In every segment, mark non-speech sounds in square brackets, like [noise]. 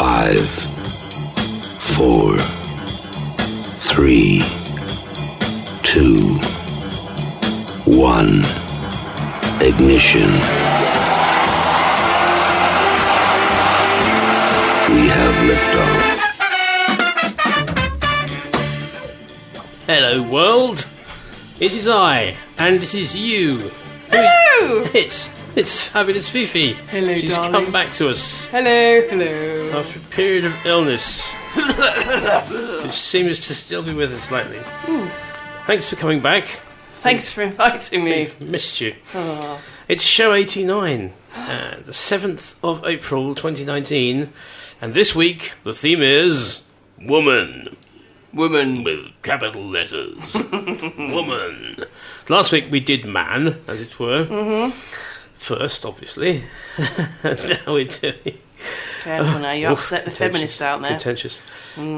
Five, four, three, two, one. Ignition. We have liftoff. Hello, world. It is I, and it is you. Hello! It's it's fabulous Fifi. Hello, She's darling. come back to us Hello, hello. after a period of illness, [laughs] which seems to still be with us slightly. Hmm. Thanks for coming back. Thanks for inviting me. We've missed you. Oh, It's show 89, uh, the 7th of April 2019, and this week the theme is Woman. woman. with capital letters. [laughs] Woman. Last week we did man, as it were. Mm-hmm. First, obviously. [laughs] now we're doing. Careful now, you upset the feminists out there. Contentious.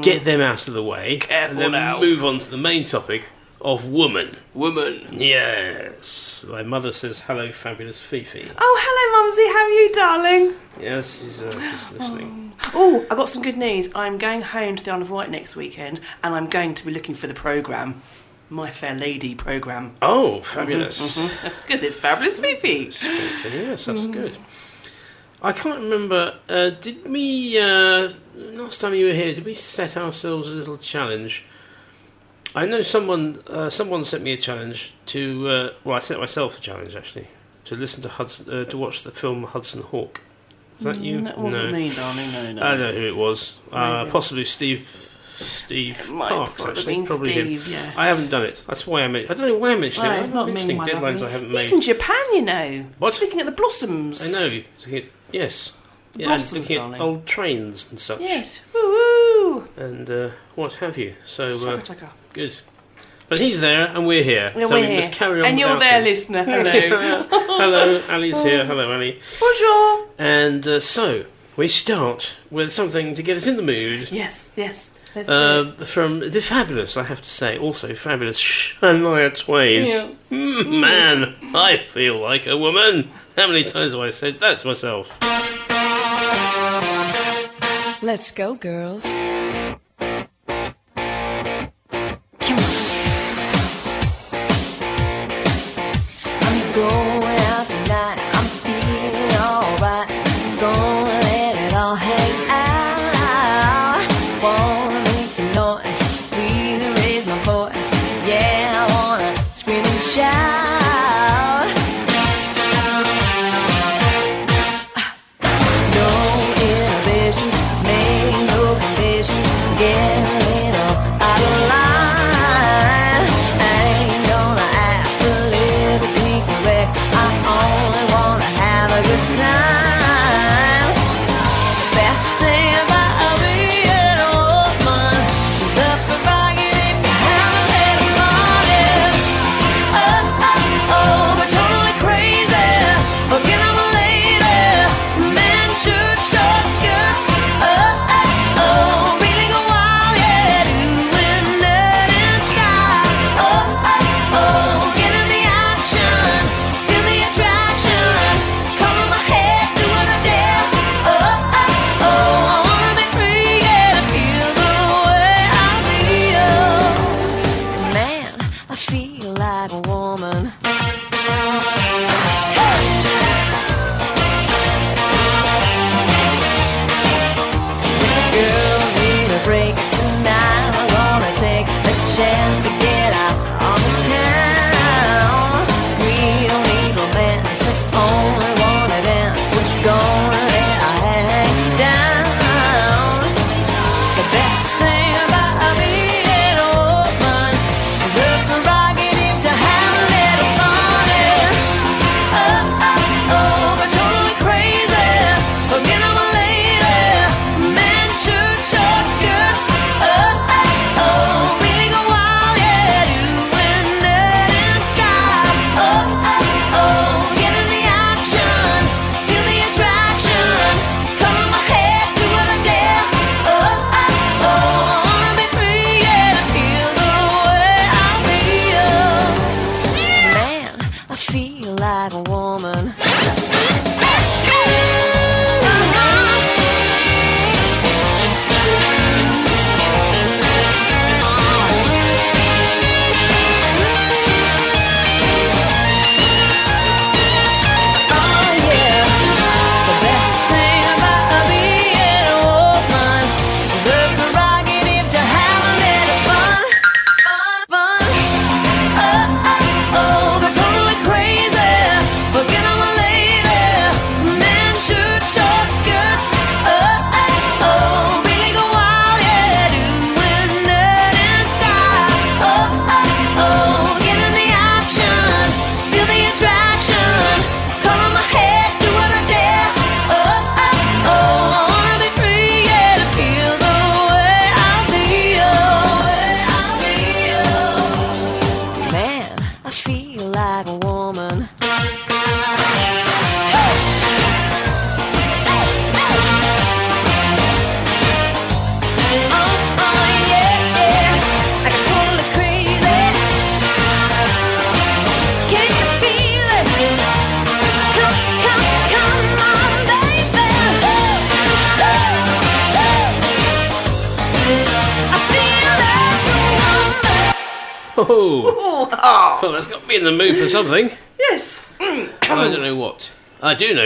Get them out of the way. Careful and then now. move on to the main topic of woman. Woman. Yes. My mother says, hello, fabulous Fifi. Oh, hello, Mumsy. How are you, darling? Yes, she's, uh, she's listening. Oh, I got some good news. I'm going home to the Isle of Wight next weekend, and I'm going to be looking for the programme. My Fair Lady programme. Oh, fabulous. Because it's fabulous, Fifi. Yes, that's good. I can't remember. Uh, did we uh, last time you were here? Did we set ourselves a little challenge? I know someone. Uh, someone sent me a challenge to. Uh, well, I set myself a challenge actually to listen to Hudson, uh, to watch the film Hudson Hawk. Was that you? That wasn't no. me, darling. No, no. I don't know who it was. Uh, possibly Steve. Steve Might Parks, probably actually. been Probably Steve, him. yeah. I haven't done it. That's why I mentioned. I don't know why I mentioned Well, it. it's not me, Interesting my deadlines. I haven't He's made. in Japan, you know. What? Looking at the blossoms. I know. looking at- Yes. Yeah, Blossoms, and looking darling. at old trains and such. Yes. Woo woo. And uh, what have you. So, uh, Chaka chaka. good. But he's there and we're here. Yeah, so we're we here. must carry on and you're without there, him. listener. Hello. Hello, [laughs] Ali's here. [laughs] Hello, Ali. Bonjour. And uh, so, we start with something to get us in the mood. Yes, yes. Let's do it. Uh, from the fabulous, I have to say, also fabulous Shania Twain. Yeah. Mm, Man, I feel like a woman. How many times have I said that to myself? Let's go, girls. Come on. I'm going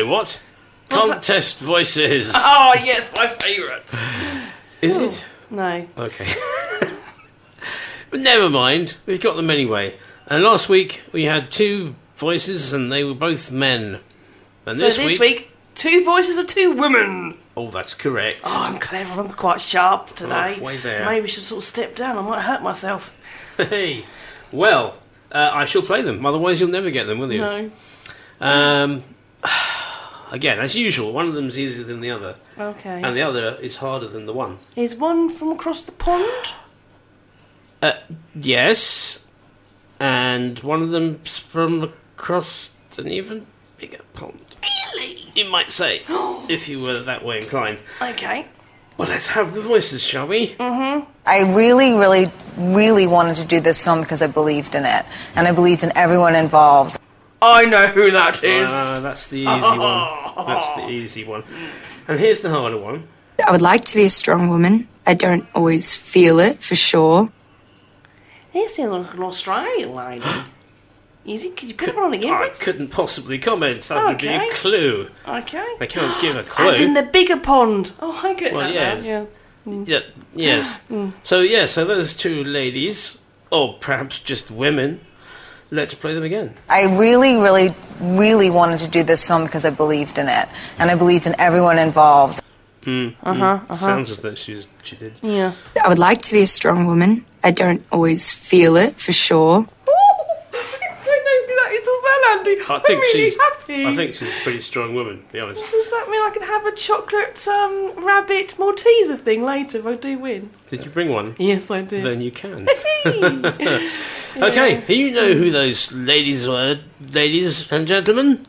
what. What's? Contest voices. [laughs] Oh, yes, my favourite. Is it? No. Okay. [laughs] but never mind. We've got them anyway. And last week we had two voices, and they were both men. And So this, this week, two voices of two women. oh, that's correct. Oh, I'm clever. I'm quite sharp today. Halfway there. Maybe I should sort of step down. I might hurt myself. Hey, well, uh, I shall play them. Otherwise, you'll never get them, will you? No. Um, again, as usual, one of them's easier than the other, Okay. and the other is harder than the one. Is one from across the pond? Uh, yes, and one of them's from across an even bigger pond. Really? You might say, [gasps] if you were that way inclined. Okay. Well, let's have the voices, shall we? Mhm. I really, really, really wanted to do this film because I believed in it. And I believed in everyone involved. I know who that is. Ah, that's the easy one. That's the [laughs] easy one. And here's the harder one. I would like to be a strong woman. I don't always feel it for sure. This sounds like an Australian lady. [gasps] Is it? Could you put it on again, I please? couldn't possibly comment. That would be a clue. Okay. I can't [gasps] give a clue. As in the bigger pond. Oh, I get Well, that. yes. now, Yeah. Yeah, yes. [gasps] So, yeah, so those two ladies, or perhaps just women, let's play them again. I really, really, really wanted to do this film because I believed in it. And I believed in everyone involved. Hmm. Hmm. Uh-huh, uh-huh. Sounds as though she's, she did. Yeah. I would like to be a strong woman. I don't always feel it for sure. I know who that is as well, Andy. I think really she's. happy. I think she's a pretty strong woman. To be honest. Does that mean I can have a chocolate um, rabbit Malteser thing later if I do win? Did you bring one? Yes, I do. Then you can. [laughs] [laughs] okay, you know who those ladies were, ladies and gentlemen.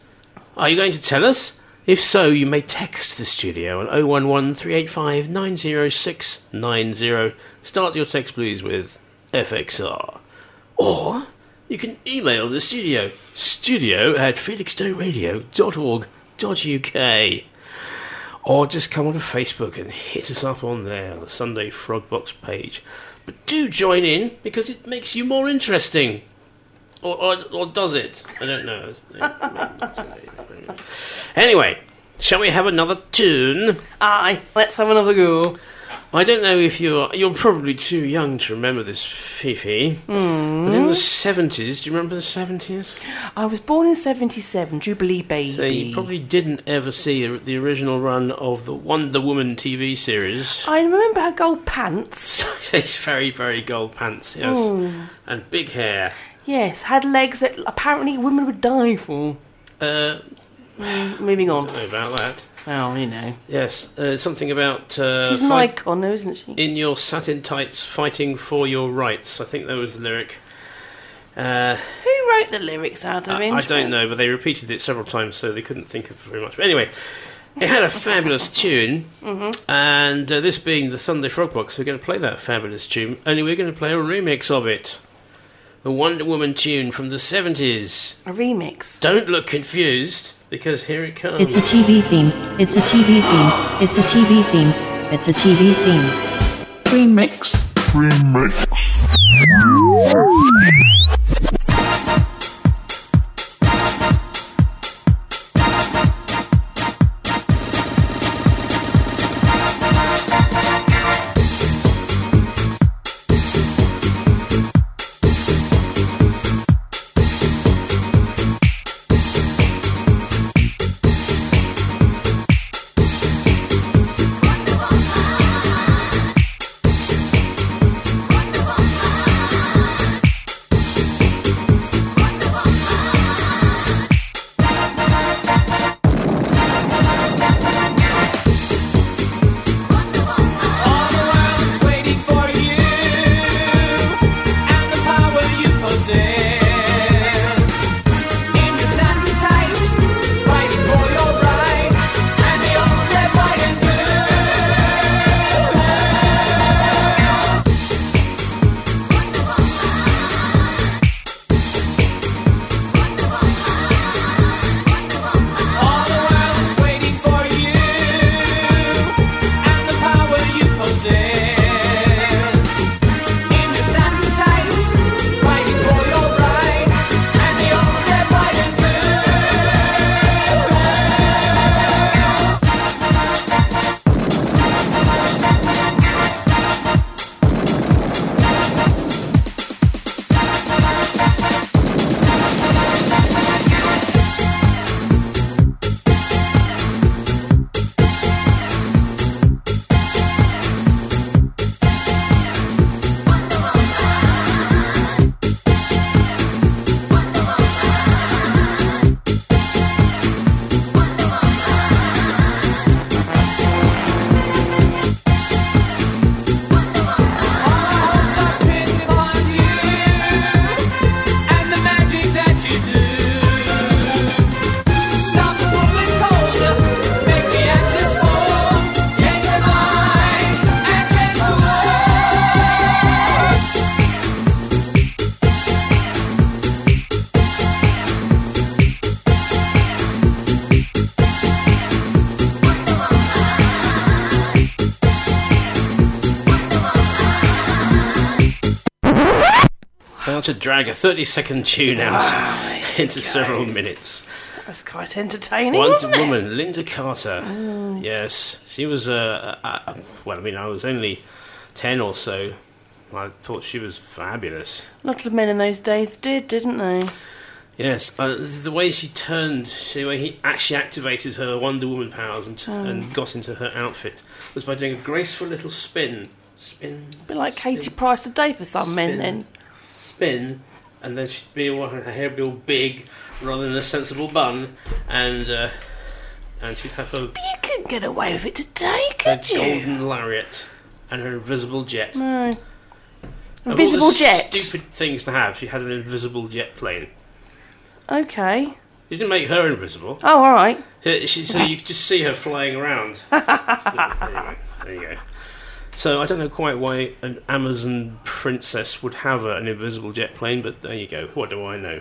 Are you going to tell us? If so, you may text the studio on 011 385 90690. Start your text, please, with FXR. Or you can email the studio, studio at felixstowe.radio.org.uk. Or just come onto Facebook and hit us up on there, the Sunday Frogbox page. But do join in because it makes you more interesting. Or, or, or does it? I don't know. [laughs] anyway, shall we have another tune? Aye, let's have another go. I don't know if you're you're probably too young to remember this, Fifi. Hmm. But in the seventies, do you remember the seventies? I was born in 77, Jubilee Baby. So you probably didn't ever see the, the original run of the Wonder Woman TV series. I remember her gold pants. [laughs] it's very, very gold pants, yes, hmm. and big hair. Yes, had legs that apparently women would die for. Uh, hmm, Moving on. don't know about that. Oh, you know. Yes, uh, something about uh, She's an fight- icon, though, isn't she? in your satin tights, fighting for your rights. I think that was the lyric. Uh, Who wrote the lyrics out of I, I don't know, but they repeated it several times, so they couldn't think of very much. But anyway, it had a [laughs] fabulous tune, and uh, this being the Sunday Frogbox, we're going to play that fabulous tune. Only we're going to play a remix of it, the Wonder Woman tune from the seventies. A remix. Don't look confused because here it comes. It's a TV theme. It's a TV theme. It's a TV theme. It's a TV theme. Remix. how to drag a 30 second tune out [laughs] into several minutes. That was quite entertaining, One wasn't it? woman, Lynda Carter. Yes, she was. Uh, uh, uh, well, I mean, I was only 10 or so. I thought she was fabulous. A lot of men in those days did, didn't they? Yes, uh, the way she turned, the way he actually activated her Wonder Woman powers and, Oh. and got into her outfit was by doing a graceful little spin, spin, A bit like spin, Katie Price a day for some men then. Spin, and then she'd be all, her hair would be all big rather than a sensible bun, and uh, and she'd have her, You couldn't get away with it today, her could you? golden lariat and her invisible jet. No. Of all Invisible jet. Stupid things to have. She had an invisible jet plane. Okay. You didn't make her invisible. Oh, all right. So, she, so you could just see her flying around. [laughs] anyway, there you go. So I don't know quite why an Amazon princess would have an invisible jet plane, but there you go. What do I know?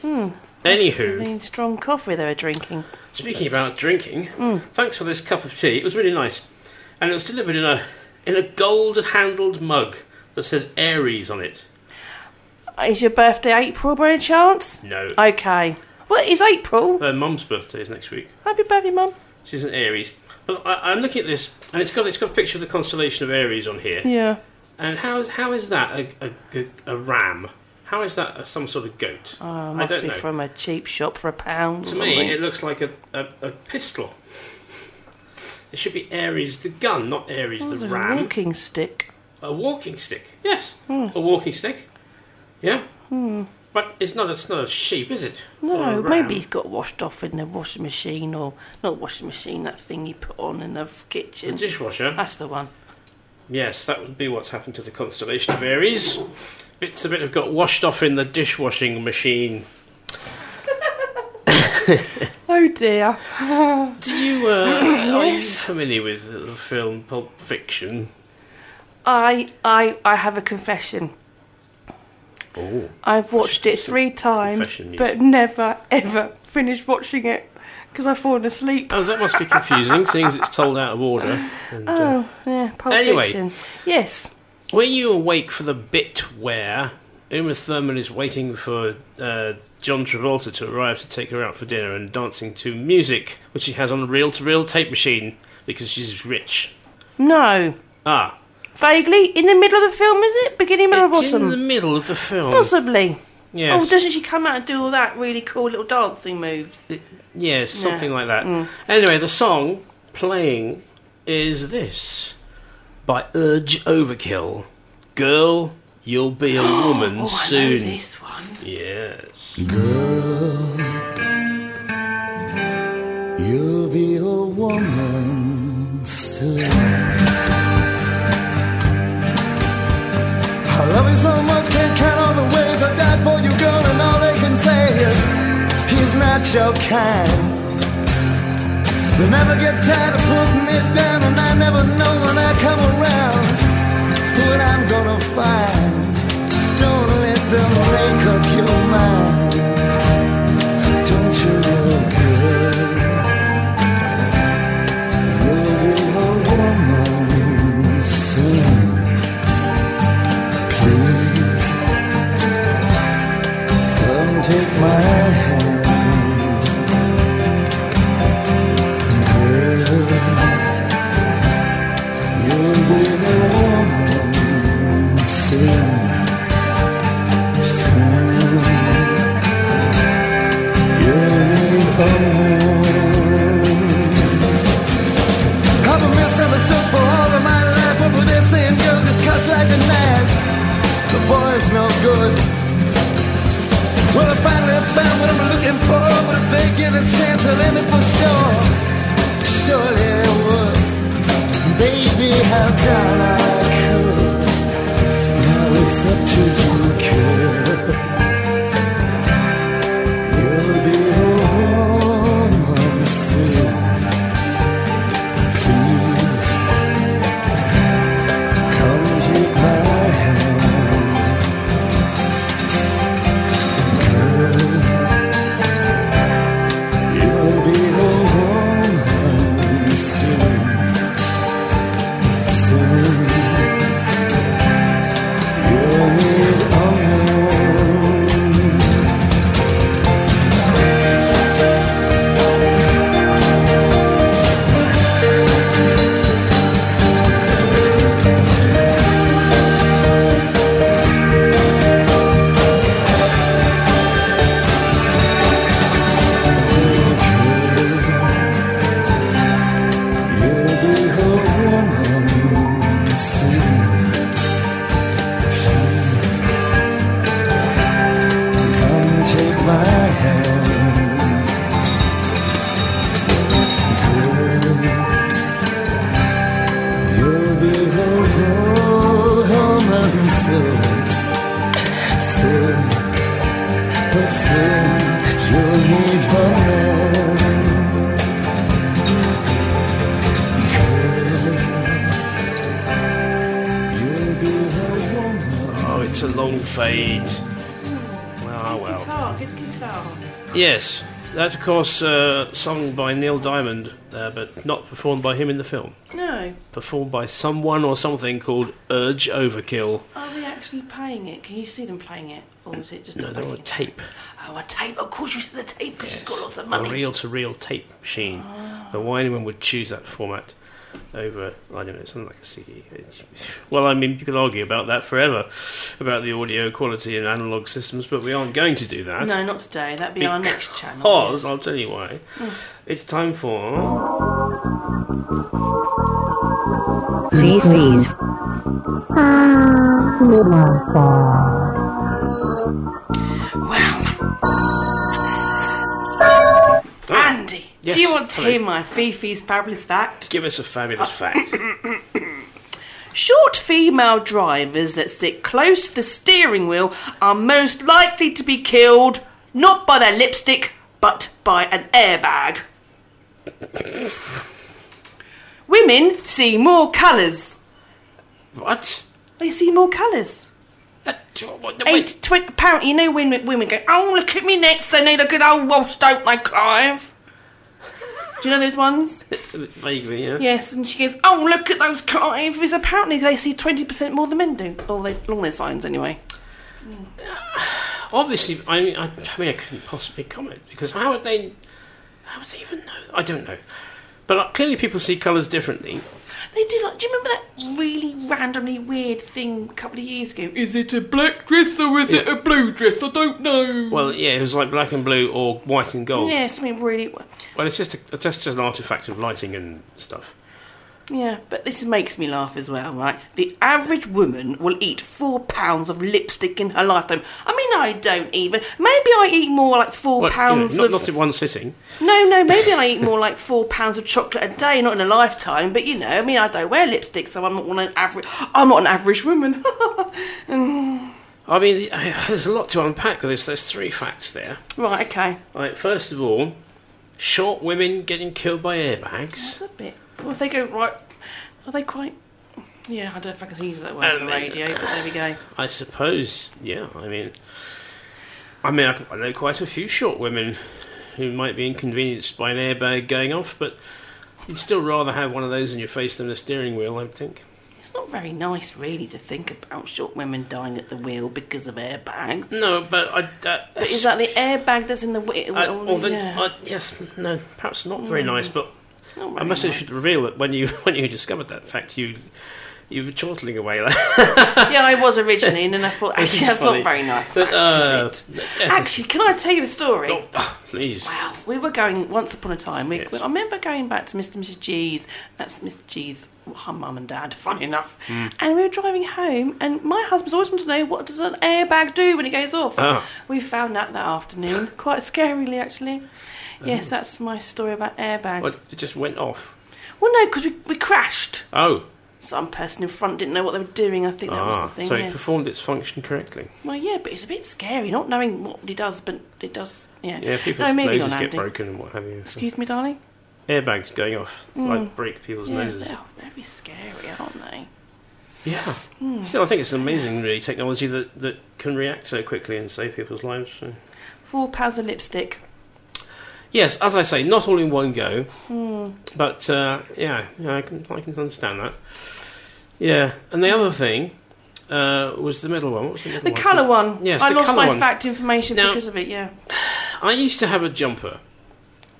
Hmm. Anywho, strong coffee they were drinking. speaking about drinking, thanks for this cup of tea. It was really nice, and it was delivered in a in a gold-handled mug that says Aries on it. Is your birthday April by any chance? No, Okay. Well, it's April. her mum's birthday is next week. Happy birthday, Mum. She's an Aries. But I, I'm looking at this, and it's got it's got a picture of the constellation of Aries on here. Yeah. And how how is that a, a, a, a ram? How is that a, some sort of goat? Oh, I must don't be know. from a cheap shop for a pound. to me, it looks like a, a, a pistol. It should be Aries the gun, not Aries Oh, the it's a walking stick. A walking stick. Yes, hmm. a walking stick. Yeah. Hmm. But it's not. It's not a sheep, is it? No, maybe he's got washed off in the washing machine, or not washing machine. That thing you put on in the f- The kitchen. dishwasher. That's the one. Yes, that would be what's happened to the constellation of Aries. Bits of it have got washed off in the dishwashing machine. [laughs] Oh dear. [laughs] Do you, uh, are you [coughs] Yes. familiar with the film Pulp Fiction? I I I have a confession. Oh. I've watched it three times, but never ever finished watching it because I've fallen asleep. Oh, that must be confusing, [laughs] seeing as it's told out of order. And, uh, Oh, yeah, Pulp Anyway. Fiction. Yes. were you awake for the bit where Uma Thurman is waiting for uh, John Travolta to arrive to take her out for dinner and dancing to music, which she has on a reel-to-reel tape machine because she's rich? No. Ah, Vaguely in the middle of the film, is it? Beginning, middle, or it's bottom? in the middle of the film. Possibly. Yes. Oh, doesn't she come out and do all that really cool little dancing moves? Yes, something Yeah. like that. Mm. Anyway, the song playing is this by Urge Overkill. Girl, you'll be a [gasps] woman Oh, I soon. know this one. Yes. You'll be a woman soon. I love you so much, can't count all the ways I died for you, girl, and all they can say is he's not your kind. They never get tired of putting it down, and I never know when I come around what I'm gonna find. Don't let them make up your my hand, girl. You'll be a woman soon. Soon. You'll woman. I've been for all of my life. Girls just cut like a knife. The boy's no good. Well, I finally found what I'm looking for. But if they give a chance, I'll end it for sure. Surely they would. Baby, how can I could? Now it's up to you, kid. Course uh, sung by Neil Diamond, uh, but not performed by him in the film. No. Performed by someone or something called Urge Overkill. Are we actually playing it? Can you see them playing it? Or is it just No, a they're on a tape? Oh, a tape. Of course you see the tape because she's got lots of money. A reel to reel tape machine. But why anyone would choose that format over, I don't know, something like a CD? It's- Well, I mean, you could argue about that forever, about the audio quality in analog systems, but we aren't going to do that. No, not today. That'd be our next channel. Because, I'll tell you why. Hmm. It's time for. Fifi's ah. Andy, Yes, do you want to hello. hear my Fifi's fabulous fact? Give us a fabulous fact. [laughs] Short female drivers that sit close to the steering wheel are most likely to be killed not by their lipstick, but by an airbag. [laughs] Women see more colours. what? They see more colours. Uh, what- Eight, twenty. Apparently, you know when women go, "Oh, look at me next," they need a good old wash, don't they, Clive? Do you know those ones? Vaguely, yes. Yes, and she goes, "Oh, look at those Clive." Apparently they see twenty percent more than men do. Or they along their signs anyway. [sighs] Obviously, I mean, I, I mean, I couldn't possibly comment because how would they? How would they even know? I don't know. But uh, clearly, people see colours differently. They do like. Do you remember that really randomly weird thing a couple of years ago? Is it a black dress or is it a blue dress? I don't know. Well, yeah, it was like black and blue or white and gold. yeah, something really. Well, it's just a, it's just an artifact of lighting and stuff. Yeah, but this makes me laugh as well, right? The average woman will eat four pounds of lipstick in her lifetime. I mean, I don't even. Maybe I eat more like four Well, you know, pounds not, of. not in one sitting. No, no, maybe I eat more like four pounds of chocolate a day, not in a lifetime. But you know, I mean, I don't wear lipstick, so I'm not an average. I'm not an average woman. [laughs] Mm. I mean, [laughs] there's a lot to unpack with this. There's three facts there. right, okay. Right, first of all, short women getting killed by airbags. That's a bit. Well, if they go right, are they quite? Yeah, I don't know if I can use that word on the radio, but there we go. I suppose, yeah. I mean, I mean, I, I know quite a few short women who might be inconvenienced by an airbag going off, but you'd still rather have one of those in your face than a steering wheel, I would think. It's not very nice, really, to think about short women dying at the wheel because of airbags. No, but I. Uh, But is that the airbag that's in the wheel? I, although, yeah. uh, yes, no, perhaps not very nice, but Not I must should reveal that when you [laughs] when you discovered that fact, you you were chortling away. Like, [laughs] yeah, I was originally, and then I [laughs] thought, actually, that's funny. not very nice. But, fact, uh, is it? death is- Actually, can I tell you a story? Oh, ah, please. Wow, we were going once upon a time. We, Yes. I remember going back to Mr. and Mrs. G's. That's Mr. G's, her mum and dad. Funny enough, Hmm. and we were driving home, and my husband's always wanted to know what does an airbag do when it goes off. Ah. We found out that afternoon, quite scarily actually. Yes, that's my story about airbags. What, it just went off. Well, no, because we, we crashed. Oh, Some person in front didn't know what they were doing. I think that was ah, the thing. so yeah. it performed its function correctly. Well, yeah, but it's a bit scary not knowing what it does, but it does. Yeah. Yeah, people's no, maybe noses not, get Andy. broken and what have you. so- Excuse me, darling. Airbags going off like break people's Yeah, noses. they're very scary, aren't they? Yeah. Hmm. Still, I think it's amazing, really, technology that, that can react so quickly and save people's lives. So. Four pounds of lipstick. Yes, as I say, not all in one go, Hmm. but uh, yeah, yeah, I can I can understand that. Yeah, and the other thing uh, was the middle one. What was the middle one? The one? colour one. Yes, I the lost colour my one. fact information Now- because of it. Yeah. [sighs] I used to have a jumper,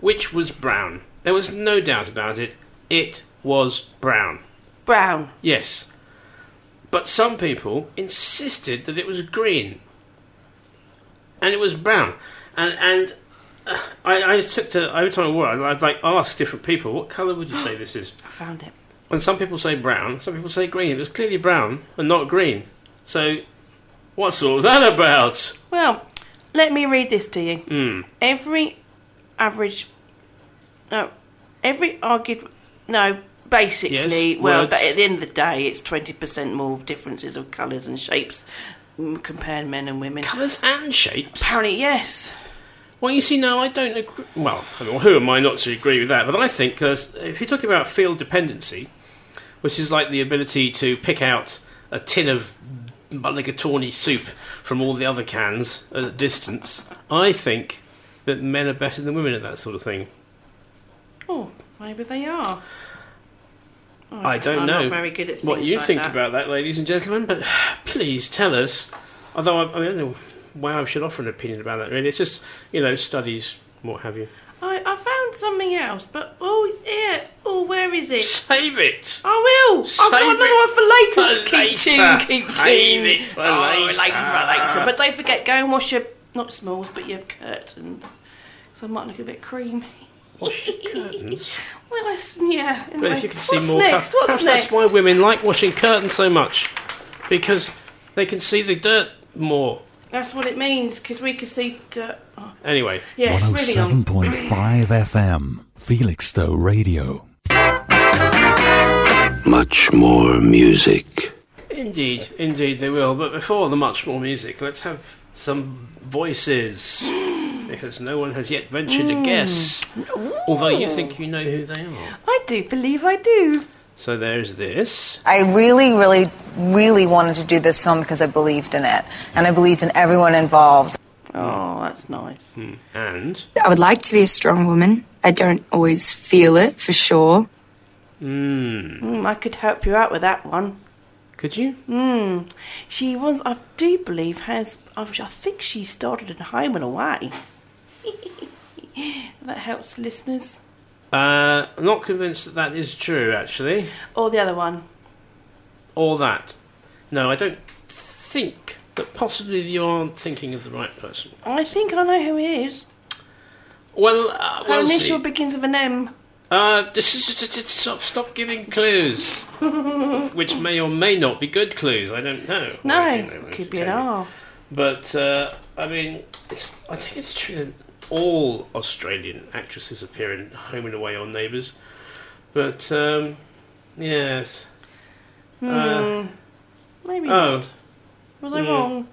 which was brown. There was no doubt about it. It was brown. Brown. Yes. But some people insisted that it was green. And it was brown. And and I, I took to every time I wore it, I'd like ask different people, what colour would you say this is? [gasps] I found it. And some people say brown, some people say green. It was clearly brown and not green. So what's all that about? Well, let me read this to you. Hmm. Every average. No, every argued. No, basically. Yes, well, words. but at the end of the day, it's twenty percent more differences of colours and shapes mm, compared men and women. Colours and shapes. Apparently, yes. Well, you see, no, I don't agree. Well, I mean, who am I not to agree with that? But I think uh, if you're talking about field dependency, which is like the ability to pick out a tin of mulligatawny soup from all the other cans at a distance, I think that men are better than women at that sort of thing. Oh, maybe they are. Oh, I don't I'm know Not very good at what you like think that. about that, ladies and gentlemen, but [sighs] please tell us. Although I, I, mean, I don't know why I should offer an opinion about that. Really, it's just you know studies, what have you. I, I found something else, but oh yeah, oh where is it? Save it. I will. I've got Save another one for later. for keep later. tuned, keep Save tuned. it for oh, later. for later. But don't forget, go and wash your not smalls, but your curtains. So I might look a bit creamy. Wash your curtains. [laughs] Well, that's, yeah. But anyway. if you could see What's more, next? cur- perhaps next? that's why women like washing curtains so much, because they can see the dirt more. That's what it means because we could see. Dirt. Oh, Anyway, yes, 107.5 FM, Felixstowe Radio. Much more music. indeed, indeed they will. But before the much more music, let's have some voices, because no one has yet ventured Hmm. to guess. Although you think you know who they are. I do believe I do. So there's this. I really, really, really wanted to do this film because I believed in it. And I believed in everyone involved. Oh, that's nice. Hmm. And I would like to be a strong woman. I don't always feel it for sure. Mm, I could help you out with that one. could you? Mm. She was, I do believe, has. I think she started at Home and Away. [laughs] that helps listeners. Uh, I'm not convinced that that is true, actually. Or the other one. Or that. No, I don't think that possibly you aren't thinking of the right person. I think I know who he is. Well, uh, Her we'll initial see. begins with an M. Uh, this is, just- just stop, stop giving clues, [laughs] which may or may not be good clues. I don't know. No, do know, could be an tell. R. But uh, I mean, it's, I think it's true that all Australian actresses appear in Home and Away or Neighbours. But um, yes. Uh, Maybe oh, not. Was I Hmm. wrong?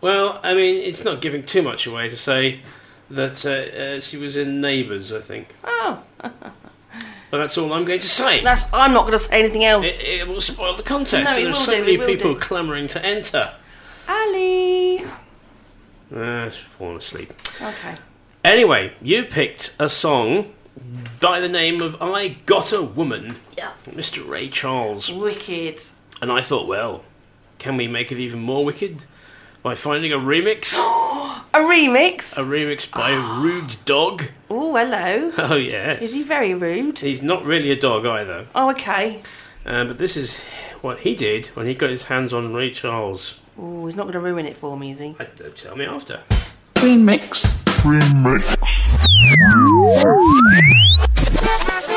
well, I mean, it's not giving too much away to say that uh, uh, she was in Neighbours. I think, Oh, [laughs] but that's all I'm going to say. that's. I'm not going to say anything else. It, it will spoil the contest. No, it and there's will so do, many people do. clamouring to enter. Ali. Ah, she's fallen asleep. Okay. Anyway, you picked a song by the name of I Got a Woman, Yeah. Mr. Ray Charles. Wicked. And I thought, well, can we make it even more wicked by finding a remix? [gasps] A remix. A remix by [gasps] Rude Dog. Oh, hello. [laughs] Oh, yes. Is he very rude? He's not really a dog either. Oh, okay. Uh, but this is what he did when he got his hands on Ray Charles. Oh, he's not going to ruin it for me, is he? Uh, tell me after. Remix. I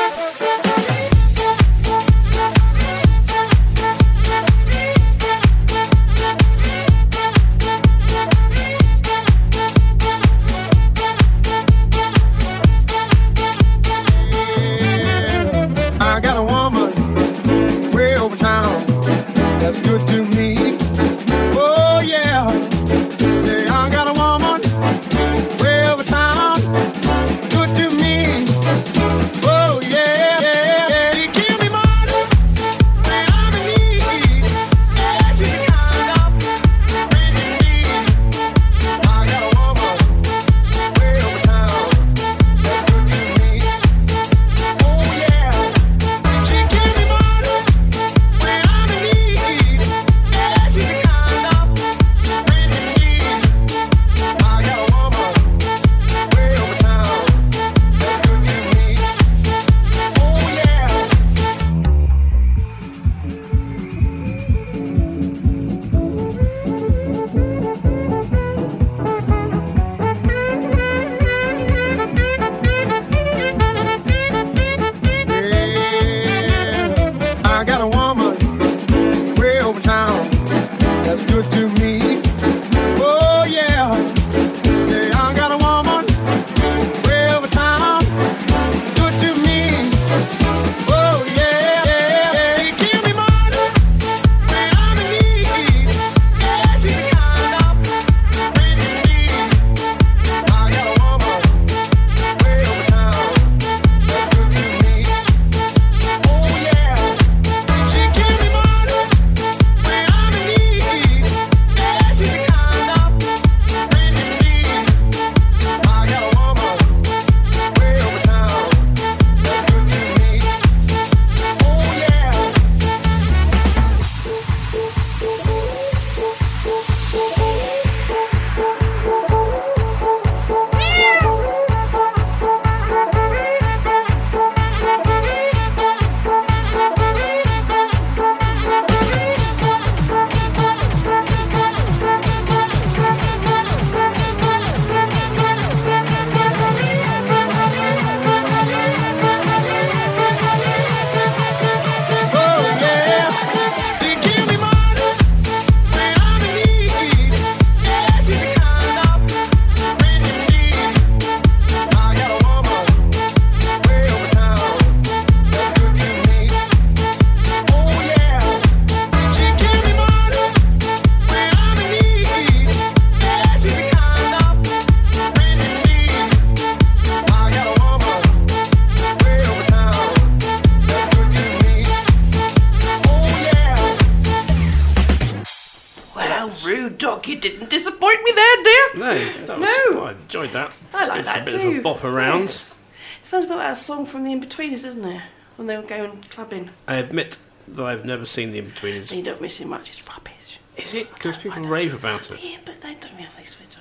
song from the In-Betweeners, doesn't it? When they were going clubbing. I admit that I've never seen the In-Betweeners. You don't miss it much, it's rubbish. Is it? Because people rave about it. Yeah, but they don't have these bits.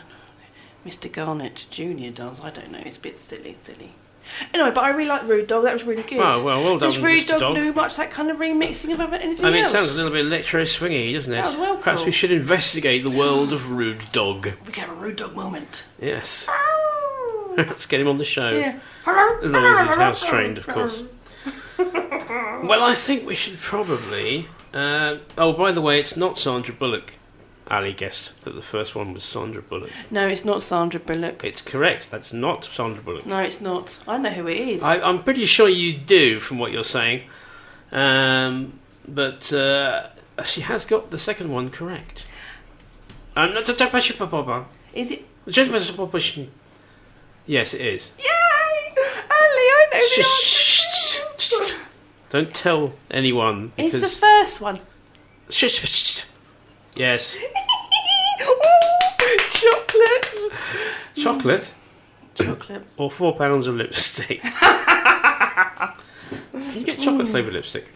Mr. Garnett Jr. does. I don't know. It's a bit silly, silly. Anyway, but I really like Rude Dog. That was really good. Oh, well, well done, Does Rude Mr. Dog, Dog. do much that kind of remixing of anything I mean, it sounds a little bit electro swingy, doesn't it? Well Perhaps cool. we should investigate the world of Rude Dog. We can have a Rude Dog moment. Yes. Ah! Let's get him on the show. Yeah. As long as he's house trained, of course. well, I think we should probably. Uh, oh, by the way, it's not Sandra Bullock. Ali guessed that the first one was Sandra Bullock. No, it's not Sandra Bullock. It's correct. That's not Sandra Bullock. No, it's not. I know who it is. I, I'm pretty sure you do, from what you're saying. Um, but uh, she has got the second one correct. I'm not Is it? Yes, it is. Yay! I know the answer. Don't tell anyone It's because the first one. Shh, shh, shh. yes, [laughs] Ooh, chocolate. chocolate Chocolate. [clears throat] or four pounds of lipstick. [laughs] Can you get chocolate flavoured lipstick?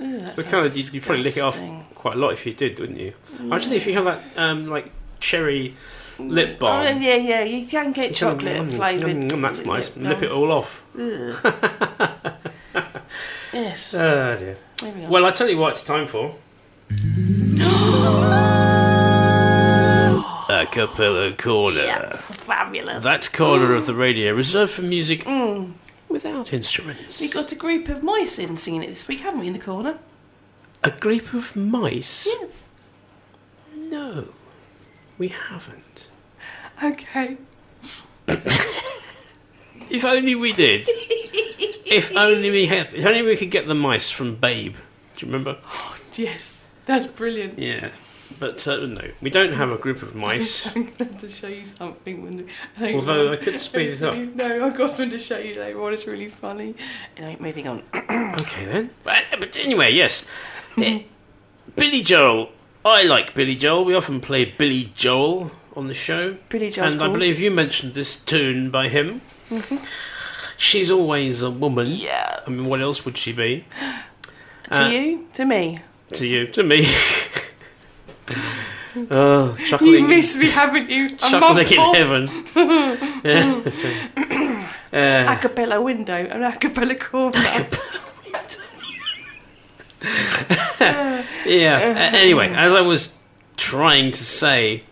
Ooh, that But sounds kind of, you'd, you'd probably lick it off disgusting. quite a lot if you did, wouldn't you? I just think if you have that um, like cherry lip balm, Oh, yeah, yeah, you can get chocolate Mm, flavoured. mm, mm, that's nice. lip Lip it all off. [laughs] Yes. [laughs] Oh dear. Not. Well, I tell you what, it's time for. [gasps] A cappella corner. Fabulous. That corner of the radio reserved for music without instruments. We got a group of mice in singing it this week, haven't we, in the corner? A group of mice? Yes. No, we haven't. Okay. [laughs] If only we did. if only we had. If only we could get the mice from Babe. Do you remember? Yes. That's brilliant. Yeah. But uh, no, we don't have a group of [laughs] mice. I'm going to show you something. When hang Although. I could speed it up. [laughs] No, I've got something to show you later on. It's really funny. Anyway, moving on. [clears throat] Okay then. But, but anyway, yes. Eh, Billy Joel. I like Billy Joel. We often play Billy Joel on the show. And I cool. believe you mentioned this tune by him. She's always a woman. Yeah. I mean, what else would she be? [gasps] To Uh, you? To me? To you. To me. [laughs] oh, chuckling. You've missed me, haven't you? Chuckling in heaven. [laughs] [laughs] uh, A cappella window, an a cappella corner. Yeah. a- anyway, as I was trying to say,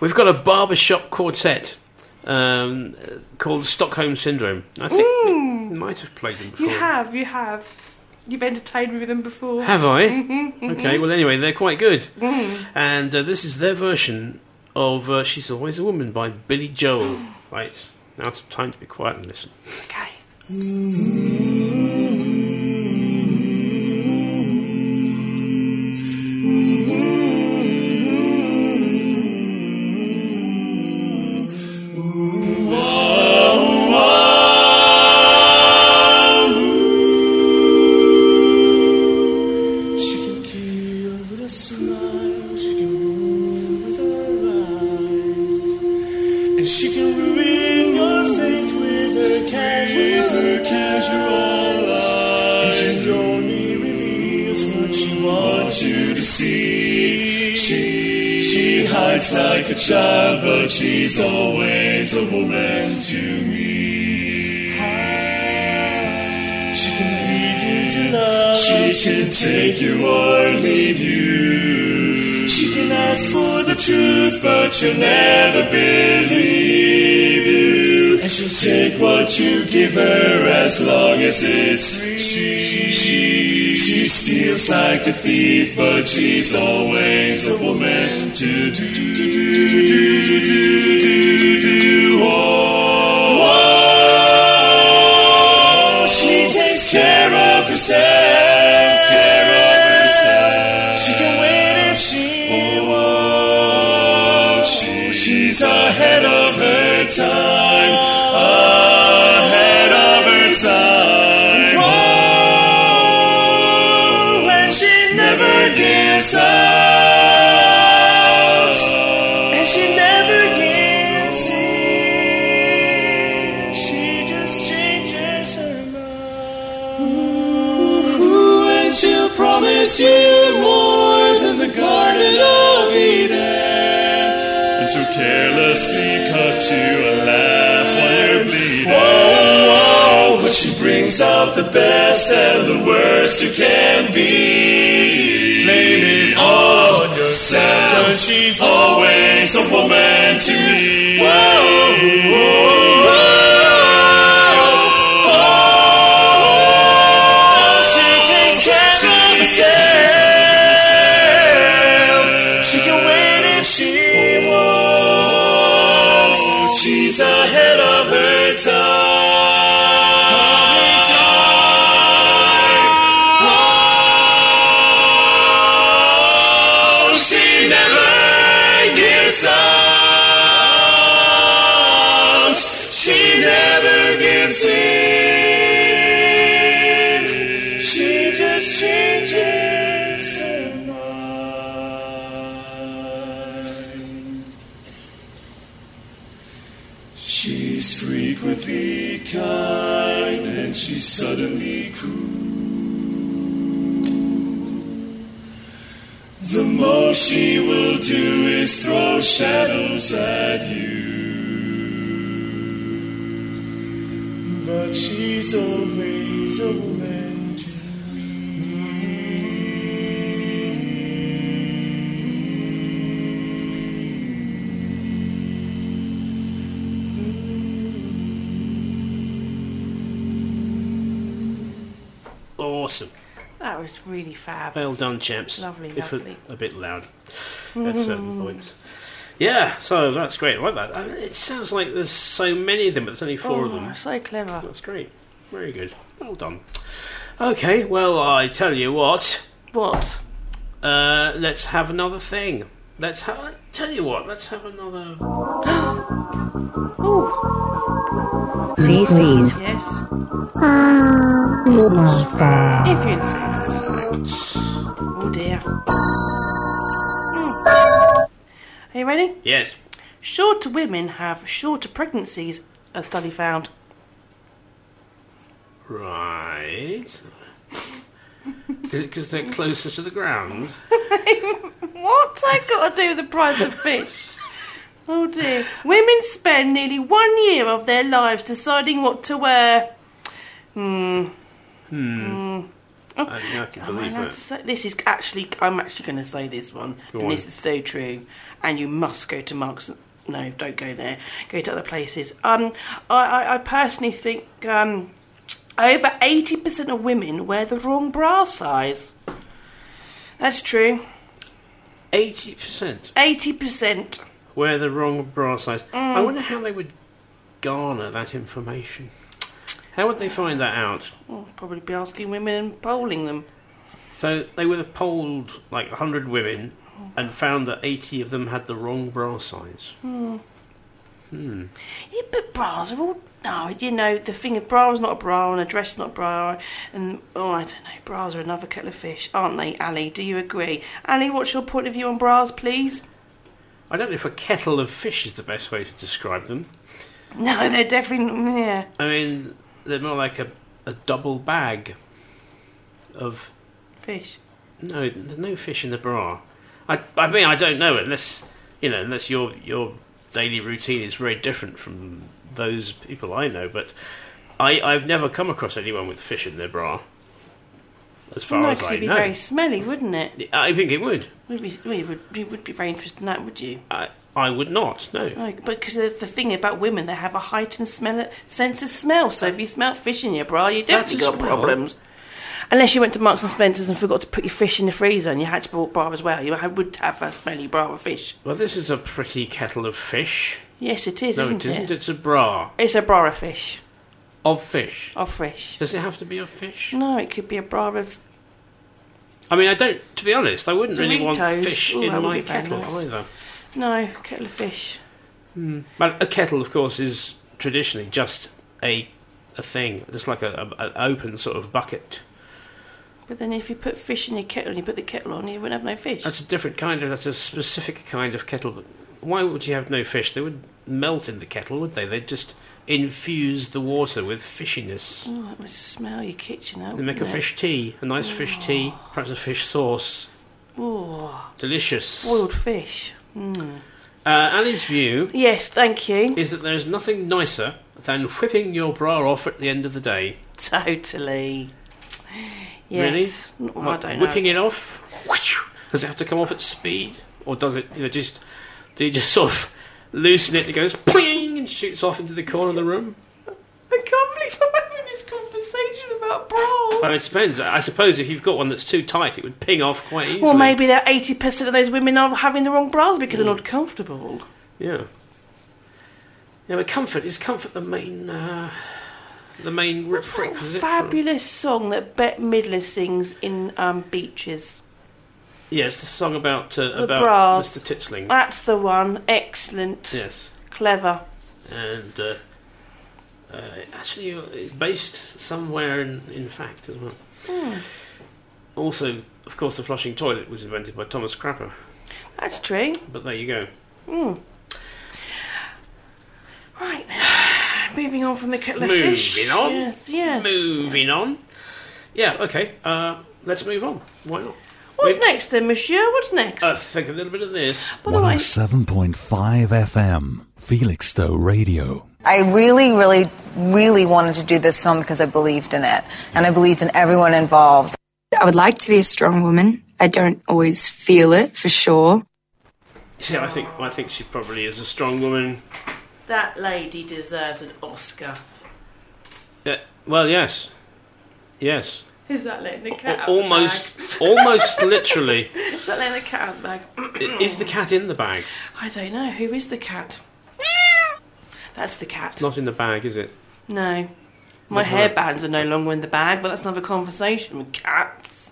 we've got a barbershop quartet um, uh, called Stockholm Syndrome. I think we might have played them before. you have, you have. You've entertained me with them before. Have I? [laughs] Mm-hmm, Okay. Well, anyway, they're quite good, Mm. and uh, this is their version of uh, "She's Always a Woman" by Billy Joel. [gasps] right now, it's time to be quiet and listen. Okay. [laughs] but she's always a woman to me. She can lead you to love. She can take you or leave you. She can ask for the truth, but she'll never believe you. And she'll take what you give her as long as it's free. She, she, she steals like a thief, but she's always a woman to do, do, do, do, do, do, do, do. Oh, oh, she takes care of herself, care of herself. She can wait if. She, she's ahead of her time, ahead of her time. Oh, and she never gives out, and she never gives in. She just changes her mind, Ooh, and she'll promise you more than the Garden of Eden. And she'll carelessly cut you alive she brings out the best and the worst you can be. It on yourself, she's always a woman to me. Whoa, she Well done, champs. Lovely, if lovely. A, a bit loud at certain [laughs] points. Yeah, so that's great. I like that. Uh, It sounds like there's so many of them, but there's only four of Oh, them. so clever. That's great. Very good. Well done. Okay, well, I tell you what. What? Uh, let's have another thing. Let's have. I tell you what. Let's have another. [gasps] Fifi's Yes. Monster. If you insist. Oh dear. Hmm. Are you ready? Yes. Shorter women have shorter pregnancies, a study found. Right. Is it because they're closer to the ground? [laughs] What's that got to do with the price of fish? Oh dear. Women spend nearly one year of their lives deciding what to wear. Hmm. Hmm. [laughs] I think I can Am believe allowed to say- this is actually, I'm actually going to say this one, Go and on. this is so true. And you must go to Marks. No, don't go there. Go to other places. Um, I, I, I personally think um, over eighty percent of women wear the wrong bra size. That's true. Eighty percent Eighty percent. wear the wrong bra size. I Mm. wonder how they would garner that information. How would they find that out? Well, probably be asking women and polling them. So they would have polled like 100 women and found that 80 of them had the wrong bra size. Hmm. Hmm. Yeah, but bras are all. No, you know, the thing of bra is not a bra and a dress is not a bra. And, oh, I don't know, bras are another kettle of fish, aren't they, Ali? Do you agree? Ali, what's your point of view on bras, please? I don't know if a kettle of fish is the best way to describe them. [laughs] No, they're definitely. Yeah. I mean, they're more like a, a double bag of. Fish. No, there's no fish in the bra. I, I mean, I don't know unless you know, unless your your daily routine is very different from those people I know. But I, I've never come across anyone with fish in their bra. As far no, as I it'd be know, very smelly, wouldn't it? I think it would. Would be, well, would, you would be very interested in that, would you? I, I would not. No. No, but because the thing about women, they have a heightened smell, sense of smell. So if you smell fish in your bra, you definitely got well. problems. Unless you went to Marks and Spencers and forgot to put your fish in the freezer and you had to bought bra as well, you would have a smelly bra of fish. Well, this is a pretty kettle of fish. Yes, it is, no, isn't it isn't. it? It's a bra It's a bra of fish. of fish. Of fish. Does it have to be of fish? No, it could be a bra of. I mean, I don't. To be honest, I wouldn't really want Doritos. fish Ooh, in my kettle either. No, kettle of fish. Hmm. But a kettle, of course, is traditionally just a a thing, just like a, a, an open sort of bucket. But then if you put fish in your kettle and you put the kettle on, you wouldn't have no fish. That's a different kind of. That's a specific kind of kettle. Why would you have no fish? They would melt in the kettle, would they? They'd just infuse the water with fishiness. Oh, it would smell your kitchen out. They make a it? fish tea, a nice fish tea, perhaps a fish sauce. Oh, Delicious. boiled fish. Mm. Uh, Ali's view Yes, thank you. is that there's nothing nicer than whipping your bra off at the end of the day. Totally. Yes. Really? Well, What, I don't know. whipping it off? Does it have to come off at speed? Or does it, you know, just, do you just sort of loosen it and it goes pling and shoots off into the corner of the room? I can't believe I'm having this conversation about bras. Well, it depends. I suppose if you've got one that's too tight, it would ping off quite easily. Well, maybe that 80% of those women are having the wrong bras because they're not comfortable. Yeah. Yeah, but comfort is comfort the main, uh, the main re- prerequisite. for- Fabulous song that Bette Midler sings in um, Beaches. It's the song about uh, The about bras. Mr. Titsling. That's the one. Excellent. yes, Clever. and uh, uh, actually, it's based somewhere in in fact as well. Hmm. Also, of course, the flushing toilet was invented by Thomas Crapper. That's true. But there you go. Mm. Right then. Moving on from the kettle of Moving fish. on. Yes, yes. Moving on. Yeah. Okay. Uh, let's move on. Why not? What's We've- next then, monsieur? What's next? Uh, think a little bit of this. 107.5 FM, Felixstowe Radio. I really, really, really wanted to do this film because I believed in it. And I believed in everyone involved. I would like to be a strong woman. I don't always feel it for sure. Yeah, I think I think she probably is a strong woman. That lady deserves an Oscar. Yeah, well, yes, yes, Is that letting the cat out almost, the bag? almost [laughs] literally. Is that letting the cat out the bag? Is the cat in the bag? I don't know. Who is the cat? That's the cat. Not in the bag, is it? No. My Not her. hairbands are no longer in the bag, but that's another conversation with cats.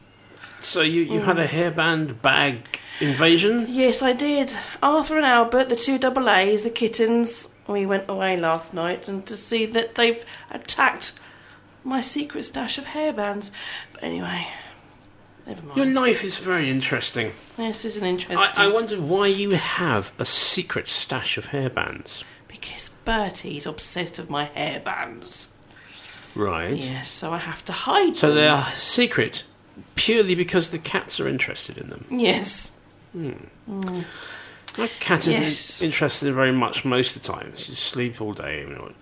So you you Mm. had a hairband bag invasion? Yes, I did. Arthur and Albert, the two double A's, the kittens. We went away last night and to see that they've attacked my secret stash of hairbands. But anyway, never mind. Your life is very interesting. This is an interesting. I, I wondered why you have a secret stash of hairbands. Because Bertie's obsessed with my hairbands. Right. Yes, so I have to hide them. So them. they are secret purely because the cats are interested in them. Yes. Hmm. Mm. My cat isn't Yes. interested in very much most of the time. She just sleeps all day. You know.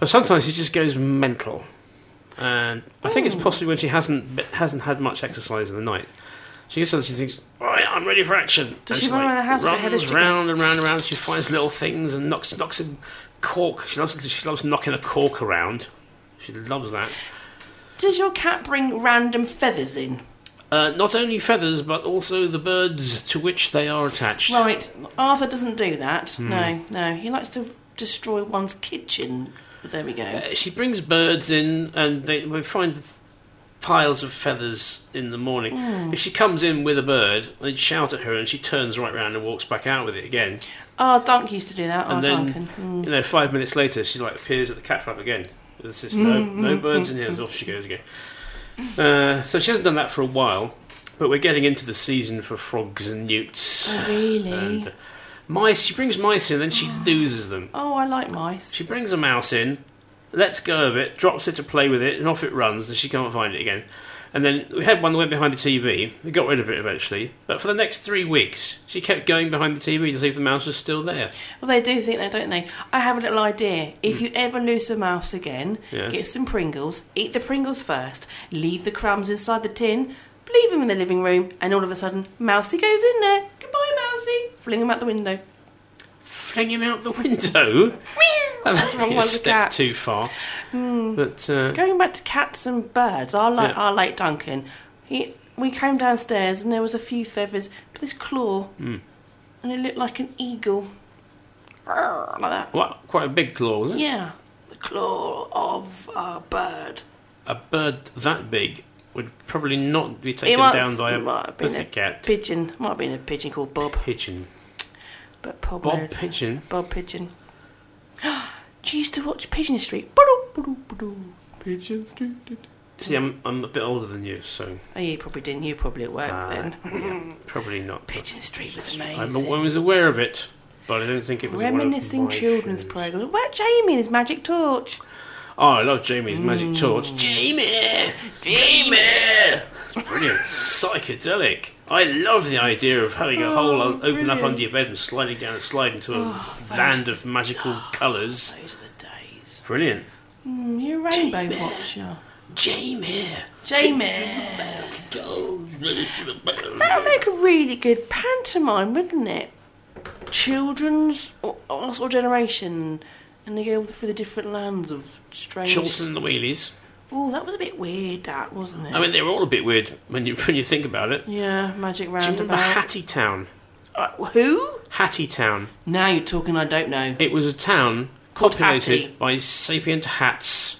But sometimes she just goes mental. And I think it's Oh. possibly when she hasn't hasn't had much exercise in the night. She gets up, she thinks, right, I'm ready for action. Does and she run around the house with her head runs as chicken? round and round and round. She finds little things and knocks knocks a cork. She loves she loves knocking a cork around. She loves that. Does your cat bring random feathers in? Uh, not only feathers, but also the birds to which they are attached. Right, Arthur doesn't do that. Hmm. No, no. He likes to destroy one's kitchen. But there we go. Uh, she brings birds in, and they we find piles of feathers in the morning. Mm. If she comes in with a bird, they shout at her, and she turns right round and walks back out with it again. Oh, Dunk used to do that. Oh, and then, Duncan. Mm. you know, five minutes later, she like appears at the cat flap again. There's just no, Mm, no mm, birds mm, in here. mm. Off she goes again. Uh, so she hasn't done that for a while, but we're getting into the season for frogs and newts. Oh, really? And uh, mice. She brings mice in, then she [gasps] loses them. Oh, I like mice. She brings a mouse in, lets go of it, drops it to play with it, and off it runs, and she can't find it again. And then we had one that went behind the TV. We got rid of it eventually. But for the next three weeks, she kept going behind the TV to see if the mouse was still there. Well, they do think that, don't they? I have a little idea. If you ever lose a mouse again. Yes. get some Pringles, eat the Pringles first, leave the crumbs inside the tin, leave them in the living room, and all of a sudden, Mousy goes in there. Goodbye, Mousy. Fling him out the window. Fling him out the window? [laughs] That's wrong one step cat. too far. Hmm. But uh, Going back to cats and birds, our, la- Yeah. our late Duncan, he, we came downstairs and there was a few feathers, but this claw, Hmm. and it looked like an eagle. Like that. what? Quite a big claw, was it? Yeah, the claw of a bird. A bird that big would probably not be taken down by a might have been pussycat. pigeon. Might have been a pigeon called Bob. Pigeon. But Bob, Bob Pigeon? Bob Pigeon. [gasps] Do you used to watch Pigeon Street? Pigeon Street. See, I'm, I'm a bit older than you, so Oh, you probably didn't. You probably at work uh, then. yeah, probably not. Pigeon Street was amazing. I was aware of it. but I don't think it was one of Reminiscing my children's shows. programs. What about Jamie and his magic torch? Oh, I love Jamie's Magic Mm. Torch. Jamie! Jamie! It's brilliant. Psychedelic. I love the idea of having a hole Oh, o- open up under your bed and sliding down and slide into a Oh, those- land of magical colours. Those are the days. Brilliant. Mm, you're a rainbow watcher. Jamie! Jamie. That would make a really good pantomime, wouldn't it? Children's or, or generation, and they go through the different lands of strange. Chorlton and the Wheelies. Oh, that was a bit weird, that wasn't it? I mean, they were all a bit weird when you [laughs] when you think about it. yeah, magic Do you remember roundabout. Hattie Town? Uh, who? Hattie Town. Now you're talking. I don't know. It was a town Called populated Hattie. by sapient hats.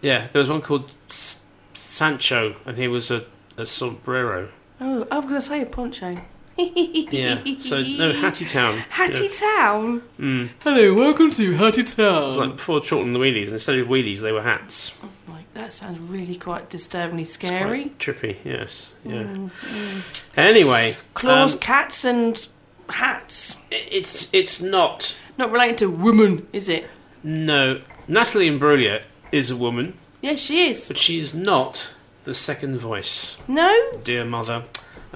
Yeah, there was one called S- Sancho, and he was a, a sombrero. Oh, I was going to say a poncho. Yeah, so no Hattie Town. Hattie Yeah. Town. Mm. Hello, welcome to Hattie Town. It was like before Chorlton the Wheelies. Instead of wheelies, they were hats. Like that sounds really quite disturbingly scary. trippy, yes. Yeah. Mm, mm. Anyway, Claws, um, cats, and hats. it's it's not. Not related to woman, is it? No, Natalie Imbruglia is a woman, Yes, she is. but she is not the second voice. No? Dear mother,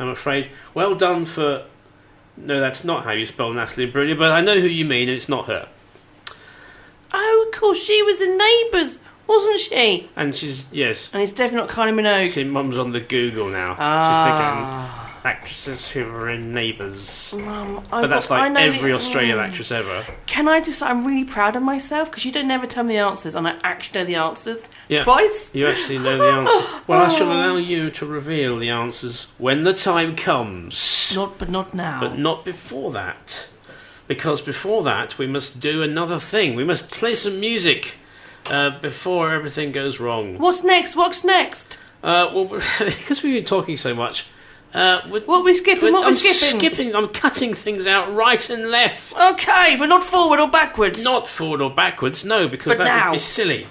I'm afraid. Well done for. No, that's not how you spell Natalie Imbruglia, but I know who you mean, and it's not her. Oh, of course, she was in Neighbours, wasn't she? And she's yes, And it's definitely not Kylie Minogue. she mum's on the Google now. Ah. She's thinking actresses who were in Neighbours. Mum, I But that's I like know every that- Australian mm. actress ever. Can I just? I'm really proud of myself because you don't never tell me the answers, and I actually know the answers Yeah. twice. You actually know the answers. Well, I shall allow you to reveal the answers when the time comes. Not, but not now. But not before that. Because before that, we must do another thing. We must play some music uh, before everything goes wrong. What's next? What's next? Uh, well, [laughs] because we've been talking so much. Uh, we're, What are we skipping? What are I'm we skipping? skipping. I'm cutting things out right and left. Okay, but not forward or backwards. Not forward or backwards, no, because But that now. would be silly.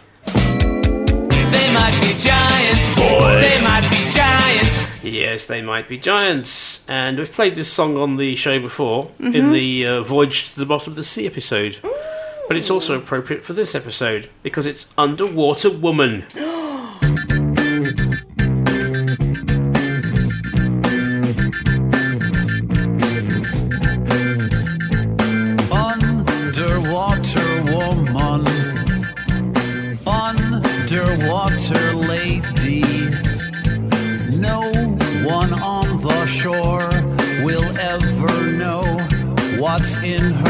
They might be giants. They might be giants. Yes, they might be giants. And we've played this song on the show before in Mhm. the uh, Voyage to the Bottom of the Sea episode. But it's also appropriate for this episode because it's Underwater Woman. [gasps] [gasps] shore. Will ever know what's in her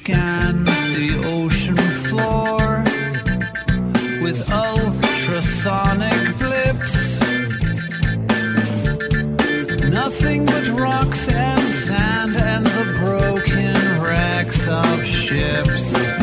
scans the ocean floor with ultrasonic blips. Nothing but rocks and sand and the broken wrecks of ships.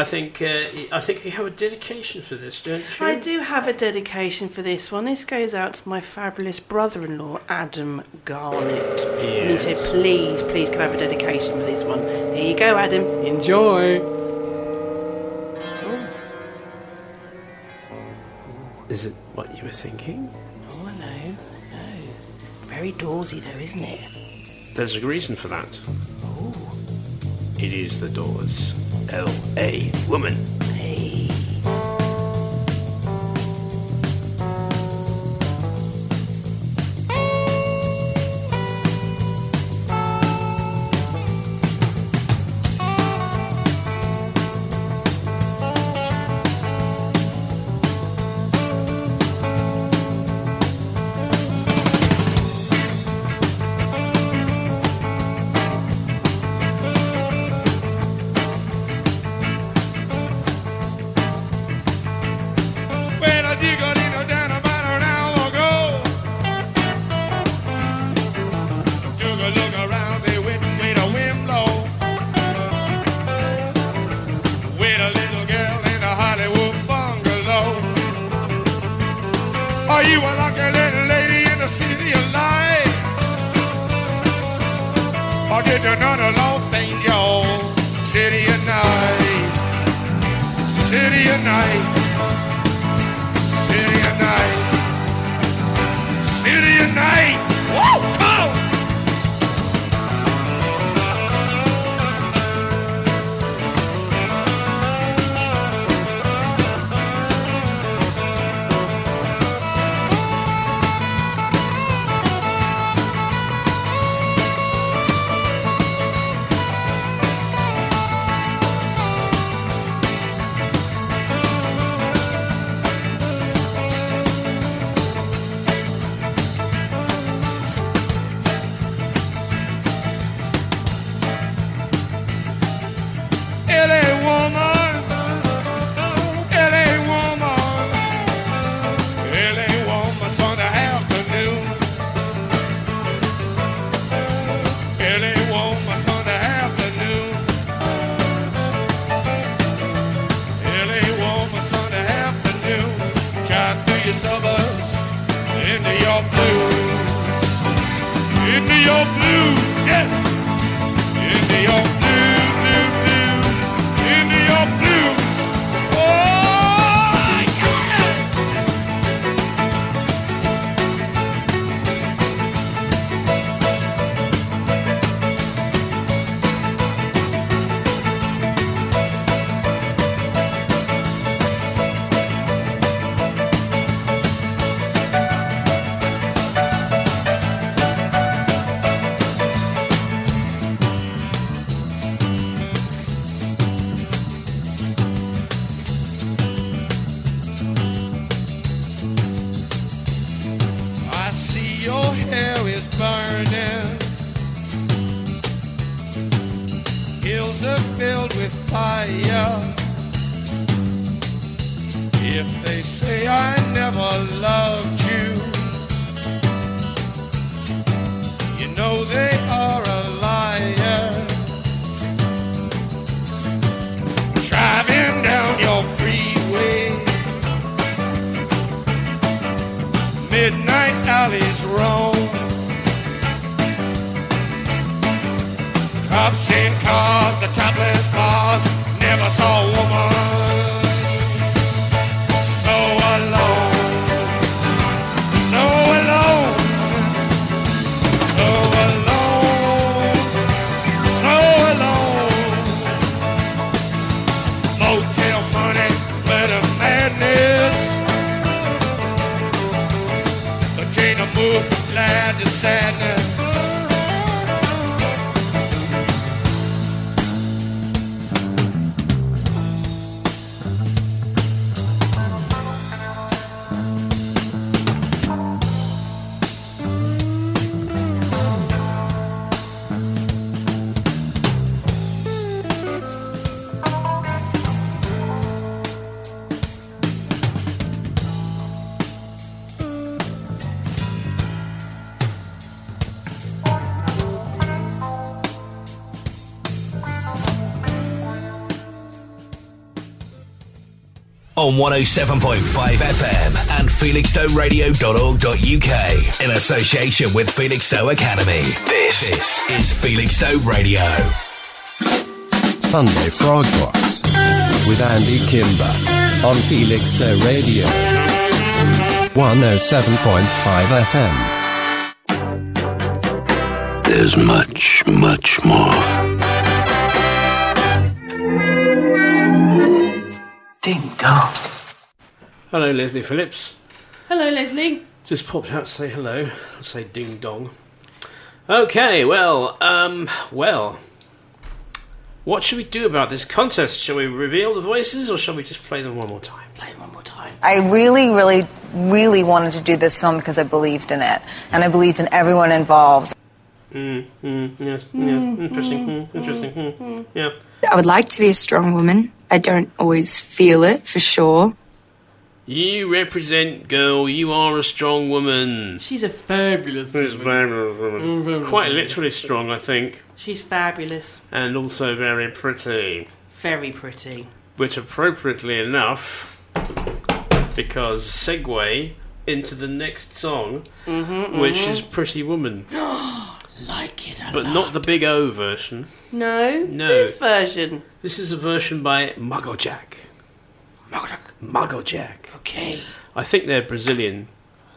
I think uh, I think you have a dedication for this, don't you? I do have a dedication for this one. This goes out to my fabulous brother-in-law, Adam Garnett. Yes. And he said, "Please, please, can I have a dedication for this one?" Here you go, Adam. Enjoy. Oh. Oh, is it what you were thinking? Oh no, no. Very doorsy though, isn't it? There's a reason for that. Oh. It is the doors. L A woman. Hey. On 107.5 FM and felixstoweradio.org.uk in association with Felixstowe Academy. This, this is Felixstowe Radio. Sunday Frog Box with Andy Kimber on Felixstowe Radio 107.5 FM. There's much, much more. Hello, Leslie Phillips. Hello, Leslie. Just popped out to say hello. I'll say ding dong. Okay, well, um, well. What should we do about this contest? Shall we reveal the voices or shall we just play them one more time? Play them one more time. I really, really, really wanted to do this film because I believed in it. And I believed in everyone involved. Mm, mm, yes, yes, interesting, mm, interesting, mm, yeah. I would like to be a strong woman. I don't always feel it for sure. You represent, girl. You are a strong woman. She's a fabulous She's a woman. fabulous woman. Mm, Quite literally strong, I think, She's fabulous. and also very pretty. Very pretty. Which, appropriately enough, because segue into the next song, Mhm, which mhm. is Pretty Woman, [gasps] like it but lot. not the Big O version. No? No. This version. This is a version by Mugglejack. Mugglejack. Mugglejack. Okay. I think they're Brazilian.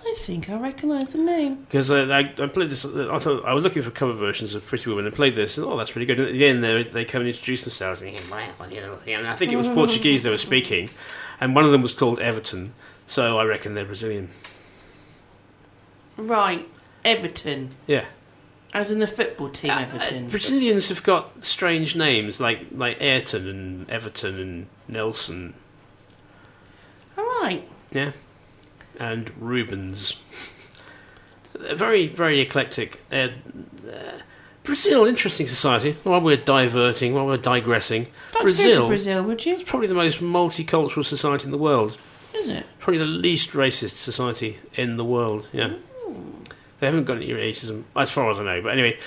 I think I recognise the name. Because I, I, I played this, I thought I was looking for cover versions of Pretty Woman and played this, and oh, that's pretty good. And at the end, they, they come and introduce themselves, and, well, you know, and I think it was Portuguese they were speaking, and one of them was called Everton, so I reckon they're Brazilian. Right. Everton. Yeah. As in the football team, Uh, Everton. Brazilians have got strange names like like Ayrton and Everton and Nelson, All right. yeah, and Rubens. Very very eclectic. Uh, uh, Brazil, interesting society. While we're diverting, while we're digressing, Don't you go to Brazil, Brazil, would you? is probably the most multicultural society in the world. Is it? Probably the least racist society in the world. Yeah, they haven't got any racism, as far as I know. But anyway,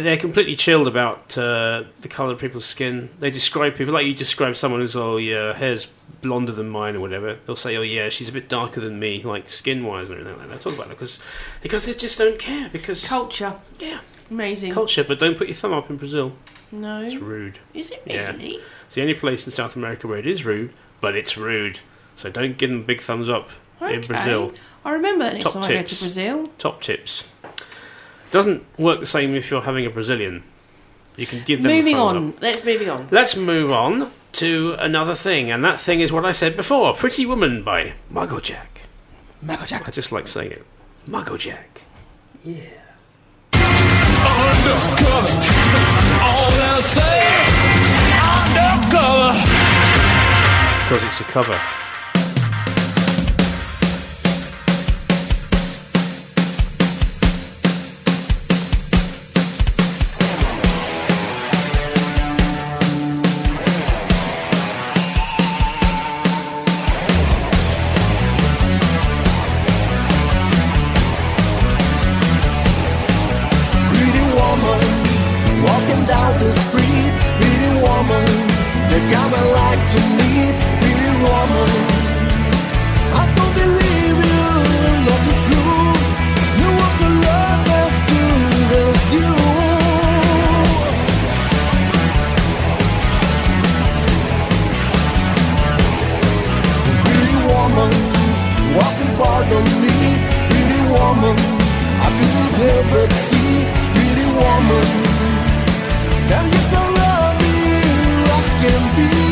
they're completely chilled about uh, the colour of people's skin. They describe people like you describe someone who's oh yeah, hair's blonder than mine or whatever. They'll say oh yeah, she's a bit darker than me, like skin wise and everything like that. Talk about it because because they just don't care because Culture. Yeah. Amazing. culture. But don't put your thumb up in Brazil. No. It's rude. Is it Yeah. really? It's the only place in South America where it is rude, but it's rude. So don't give them big thumbs up in Okay. Brazil. I remember that next Top time I go to. Brazil. Top tips. Doesn't work the same if you're having a Brazilian. You can give them Moving thumbs on. up. Let's moving on. Let's move on to another thing, and that thing is what I said before Pretty Woman by Mugglejack. Mugglejack. I just like saying it. Mugglejack. Yeah. Undercover. All they'll say. Undercover. Because it's a cover. Help see. Pretty woman, can you love me can be?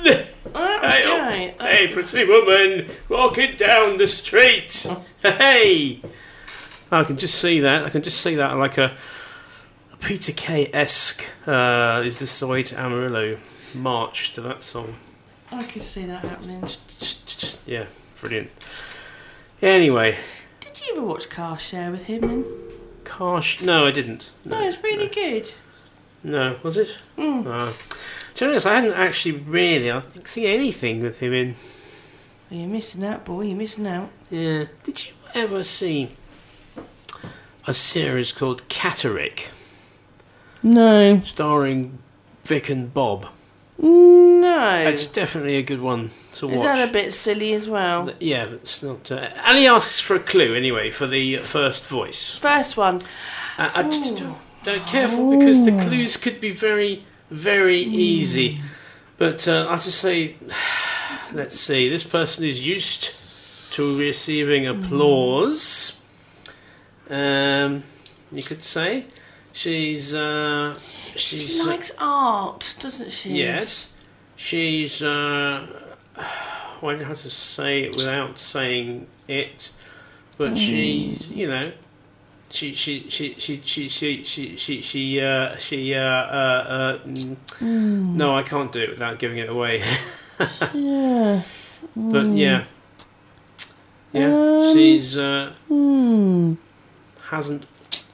pretty woman, walking down the street. Hey, I can just see that. I can just see that like a, a Peter Kay esque. Uh, is the Soy Amarillo march to that song? I could see that happening. Yeah, brilliant. Anyway, Did you ever watch Car Share with him? And... Gosh, no, I didn't. No, it's really good. No, was it? Mm. Uh, to be honest, I hadn't actually really, I think, seen anything with him in. You're missing out, boy. You're missing out. Yeah. Did you ever see a series called Catterick, No. starring Vic and Bob? No. It's definitely a good one to watch. Is that a bit silly as well? Yeah, it's not. Uh, and he asks for a clue anyway for the first voice. First one. Uh, I just don't, don't careful because the clues could be very, very easy. But uh, I'll just say, let's see. This person is used to receiving applause. Um, you could say she's uh, she's She likes art, doesn't she? Yes, she's. Uh, I don't know how to say it without saying it, but she, you know, she she she she she she she she she uh, she uh, uh, uh, mm, Mm. no, I can't do it without giving it away. [laughs] Yeah. But Mm. yeah, yeah, Um, she's uh, Hmm. hasn't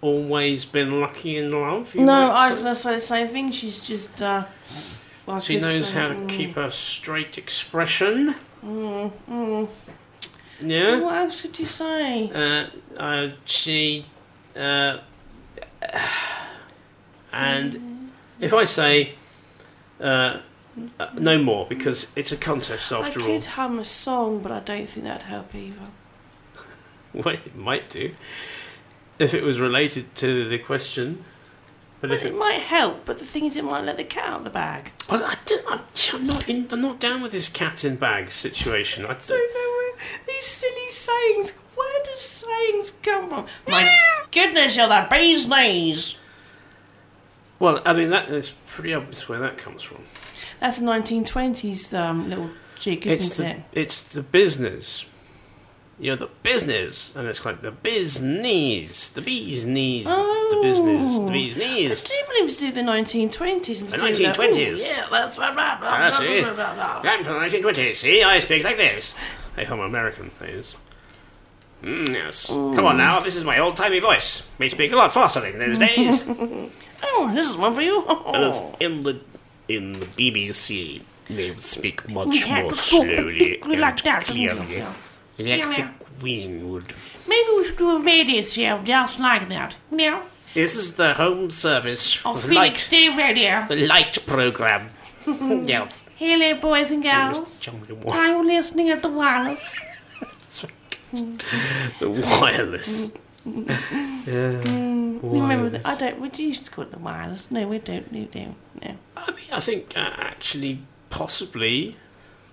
always been lucky in love. No, I was say the same thing. She's just. Uh, well, She knows how to mm, keep a straight expression. Mm, mm. Yeah. What else could you say? Uh, uh, she, uh, [sighs] and if I say uh, uh, no more because it's a contest after all. I after could all. hum a song, but I don't think that'd help either. [laughs] Well, it might do if it was related to the question. But if It it, might help, but the thing is, it might let the cat out of the bag. Well, I don't, I'm, I'm not in, I'm not down with this cat in bag situation. I don't know where these silly sayings. Where do sayings come from? My goodness, you're the bee's knees. Well, I mean that is pretty obvious where that comes from. That's a 1920s um, little jig, isn't it's the it? it's the business. You're the business, and it's like the biz knees, the bee's knees, the business, the bee's I knees. do believe to do the 1920s. And The to do that- 1920s. Ooh, yeah, that's right. right, Ah, right, see. I'm from the 1920s. See, I speak like this. If I'm American, that is. Mm, yes. Come on now, this is my old timey voice. We speak a lot faster than those days. [laughs] oh, this is one for you. And it's in the in the BBC, they speak much more slowly and like that, clearly. Like Yeah, the yeah. Queen would. Maybe we should do a radio show just like that. Yeah. This is the home service oh, Of of Felix light, Day Radio. the light program. [laughs] yes. Hello, boys and girls. Are you listening at the wireless? [laughs] The wireless. Mm. [laughs] yeah. Mm, remember that? I don't. We used to call it the wireless. No, we don't. We don't. No. I mean, I think uh, actually, possibly.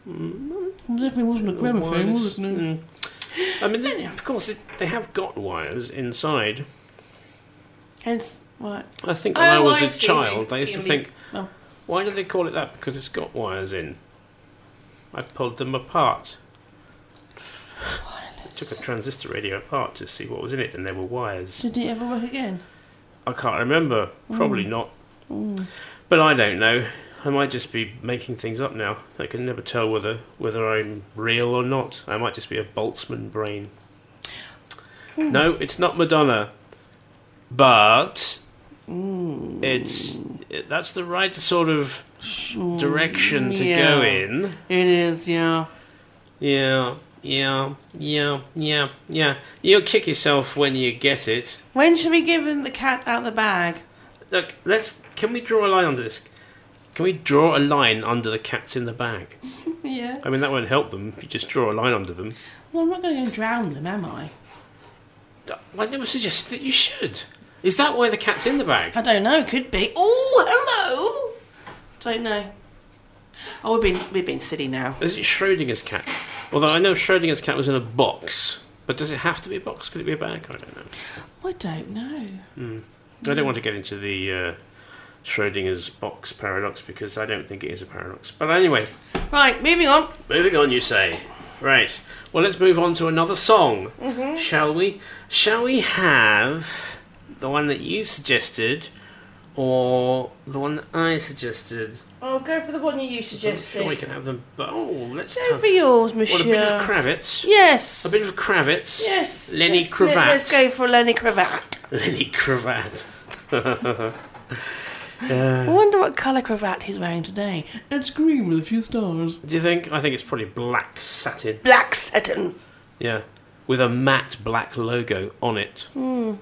It definitely wasn't a gramophone, was it? No. Mm. I mean, they, of course, they, they have got wires inside. Hence, what? I think when I Oh, was I a see. child, I used to think, oh. why do they call it that? Because it's got wires in. I pulled them apart. Took a transistor radio apart to see what was in it, and there were wires. Did it ever work again? I can't remember. Probably Mm. not. Mm. But I don't know. I might just be making things up now. I can never tell whether whether I'm real or not. I might just be a Boltzmann brain. Hmm. No, it's not Madonna. But Hmm. it's it, that's the right sort of direction to go in. It is, yeah. Yeah, yeah, yeah, yeah, yeah. You'll kick yourself when you get it. When should we give him the cat out of the bag? Look, let's. Can we draw a line under this? Can we draw a line under the cats in the bag? [laughs] yeah. I mean, that won't help them if you just draw a line under them. Well, I'm not going to go drown them, am I? I never suggest that you should. Is that why the cat's in the bag? I don't know. Could be. Oh, hello. Don't know. Oh, we've been we've been silly now. Is it Schrodinger's cat? Although I know Schrodinger's cat was in a box, but does it have to be a box? Could it be a bag? I don't know. I don't know. Hmm. I don't want to get into the uh, Schrodinger's box paradox because I don't think it is a paradox. But anyway, Right, moving on. moving on, you say. Right. Well, let's move on to another song, Mhm. shall we? Shall we have the one that you suggested, or the one that I suggested? I'll go for the one that you I'm sure we can have them. But oh, let's Go have for yours, monsieur. What a bit of Kravitz. Yes. A bit of Kravitz. Yes. Lenny Let's- Cravat. Let's go for Lenny Cravat. Lenny Cravat. [laughs] I wonder what colour cravat he's wearing today. It's green with a few stars. Do you think? I think it's probably black satin. Black satin. Yeah, with a matte black logo on it. Hmm.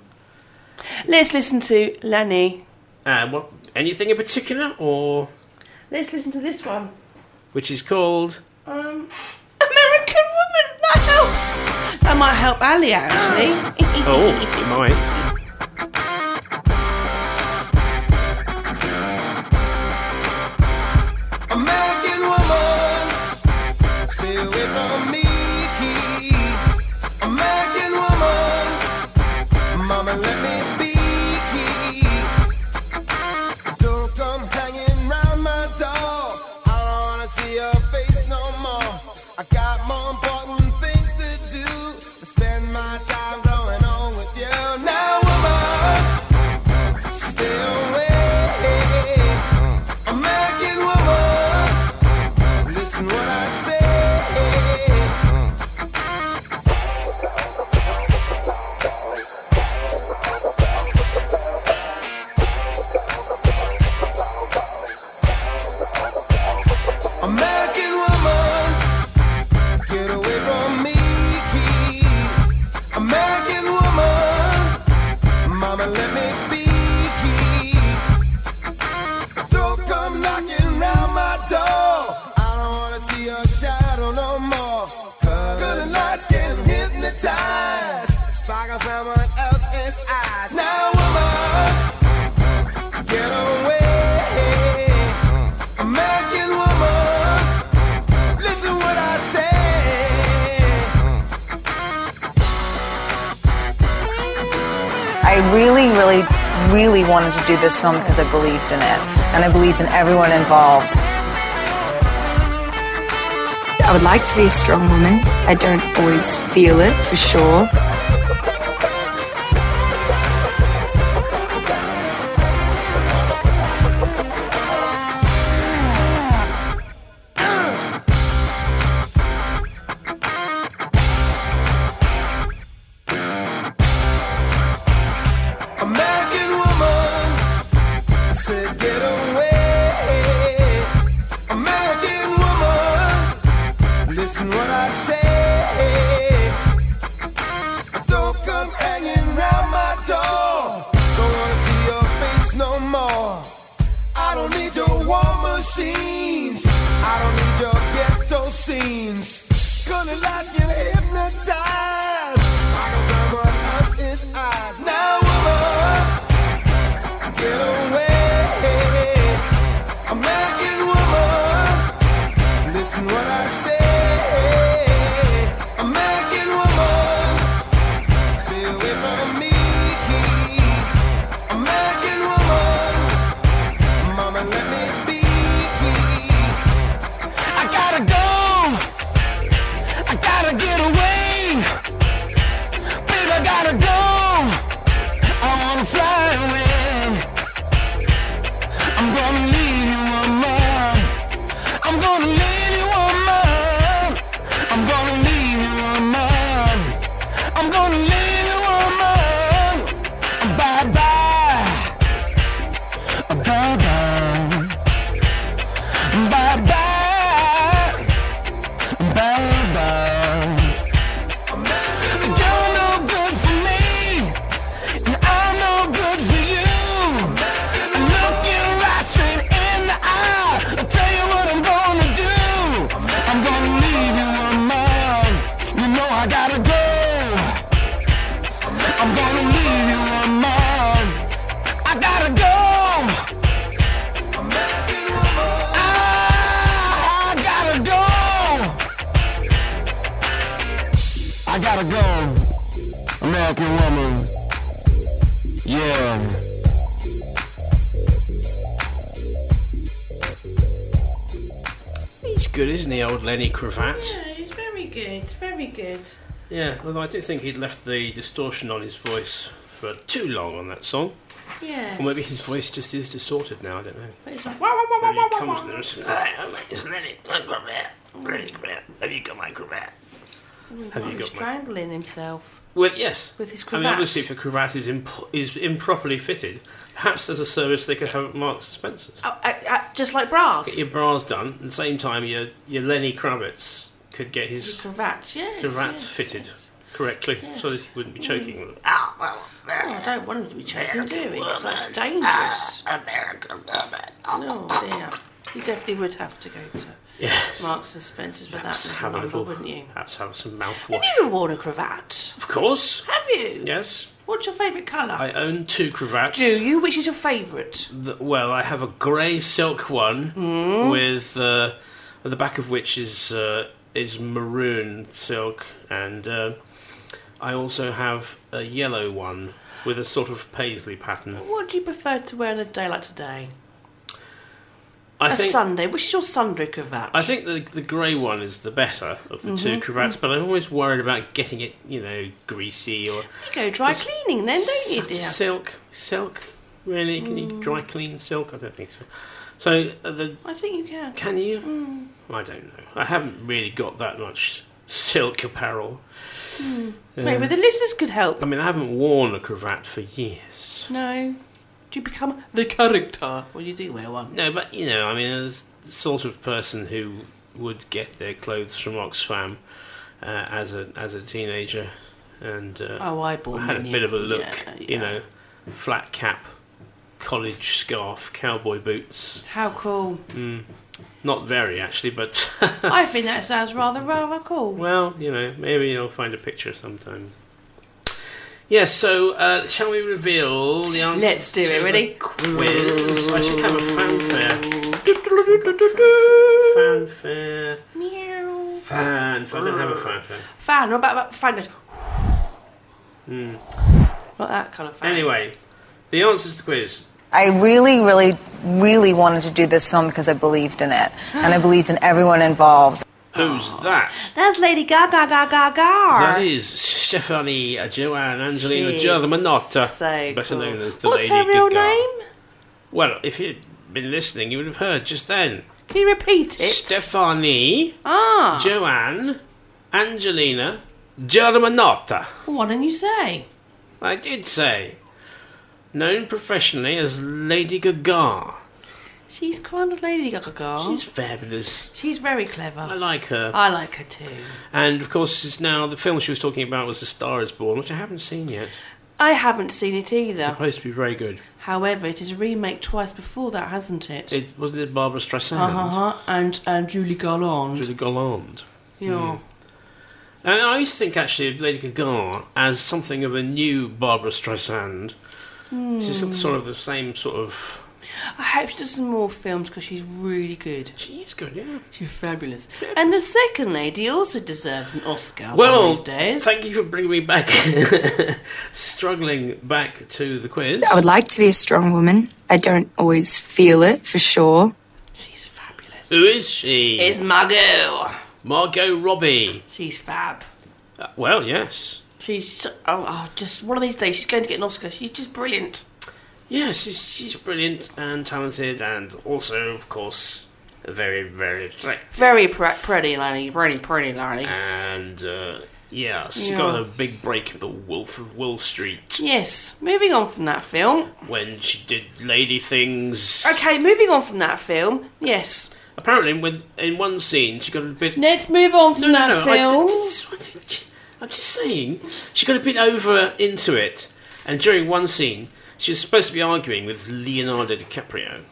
Let's listen to Lenny. Uh, what? Anything in particular, or Let's listen to this one. which is called? Um, American Woman. That helps. That might help Ali actually. Oh, it might. Really, wanted to do this film because I believed in it. And I believed in everyone involved. I would like to be a strong woman. I don't always feel it for sure. Cravat? Yeah, he's very good. Very good. Yeah, although I do think he'd left the distortion on his voice for too long on that song. Yeah. Or maybe his voice just is distorted now, I don't know. But it's like, wah, wah, wah, wah, Maybe wah, he wah, comes wah. in there and says, Hi, I'm it's Lenny Cravat. Lenny Cravat. Have you got my cravat? Oh, Have you he's got my... strangling himself Well, yes. with his I mean, obviously, if a cravat is, imp- is improperly fitted, perhaps there's a service they could have at Marks and Spencer's. Oh, uh, uh, just like bras. Get your bras done, at the same time, your, your Lenny Kravitz could get his Cravats, yes. cravat yes. fitted correctly so that he wouldn't be choking with it. Oh, I don't want him to be choking, do we? 'Cause that's dangerous. American woman. Oh dear. You definitely would have to go to Yes. Marks and Spencer's with that have a number, little, wouldn't you? perhaps have some Have mouthwash. you ever worn a cravat? Of course. Have you? Yes. What's your favourite colour? I own two cravats. Do you? Which is your favourite? The, well, I have a grey silk one Hmm? with uh, the back of which is uh, is maroon silk, and uh, I also have a yellow one with a sort of paisley pattern. What do you prefer to wear on a day like today? I a think Sunday. Which is your Sunday cravat? I think the the grey one is the better of the two Mhm. cravats, but I'm always worried about getting it, you know, greasy or You go dry cleaning then, don't you, dear? silk. Silk, really? Can you Mm. dry clean silk? I don't think so. So uh, the I think you can. Can you? Mm. I don't know. I haven't really got that much silk apparel. Mm. Um, Maybe the listeners could help. I mean, I haven't worn a cravat for years. No. Do you become the character when you do wear one? No, but you know, I mean, as the sort of person who would get their clothes from Oxfam uh, as a as a teenager, and uh, Oh, I bought had a bit of a look. Yeah, You know, flat cap, college scarf, cowboy boots. How cool. Mm, not very actually, but [laughs] I think that sounds rather, rather cool. Well, you know, maybe you'll find a picture sometime. Yes, so uh, shall we reveal the answer? Let's do it, to ready? Quiz. I should have a fanfare. Fanfare. Meow. Fanfare. I don't have a fanfare. Fan. What about, about fan? goes, Hmm. Not that kind of fan. Anyway, the answer to the quiz. I really, really, really wanted to do this film because I believed in it. And I believed in everyone involved. Who's that? That's Lady Gaga, Gaga, Gaga. That is Stephanie Joanne Angelina Germanotta, so better cool. known as the What's Lady her real Gaga. name? Well, if you'd been listening, you would have heard just then. Can you repeat it? Stephanie Ah. Joanne Angelina Germanotta. What didn't you say? I did say. Known professionally as Lady Gaga. She's kind of Lady Gaga. She's fabulous. She's very clever. I like her. I like her too. And of course, it's now the film she was talking about was The Star Is Born, which I haven't seen yet. I haven't seen it either. It's supposed to be very good. However, it is a remake twice before that, hasn't it? It wasn't it Barbra Streisand, Uh-huh. And and Julie Garland. Julie Garland. Yeah. And I used to think actually of Lady Gaga as something of a new Barbra Streisand. She's Hmm. sort of the same sort of. I hope she does some more films because she's really good. She is good, yeah. She's fabulous. And the second lady also deserves an Oscar Well, of these days. thank you for bringing me back, [laughs] struggling back to the quiz. I would like to be a strong woman. I don't always feel it for sure. She's fabulous. Who is she? It's Margot. Margot Robbie. She's fab. Uh, well, yes. She's oh, oh, just one of these days she's going to get an Oscar. She's just brilliant. Yeah, she's, she's brilliant and talented, and also, of course, very, very attractive. Very pre- pretty lady, pretty pretty lady. And, uh, yeah, she Yeah. got a big break in The Wolf of Wall Street Yes. Moving on from that film. when she did lady things. Okay, moving on from that film. Yes. Apparently, with, in one scene, she got a bit. Let's move on from No, no, that no, I film. did- I'm just saying, she got a bit over into it, and during one scene, she was supposed to be arguing with Leonardo DiCaprio,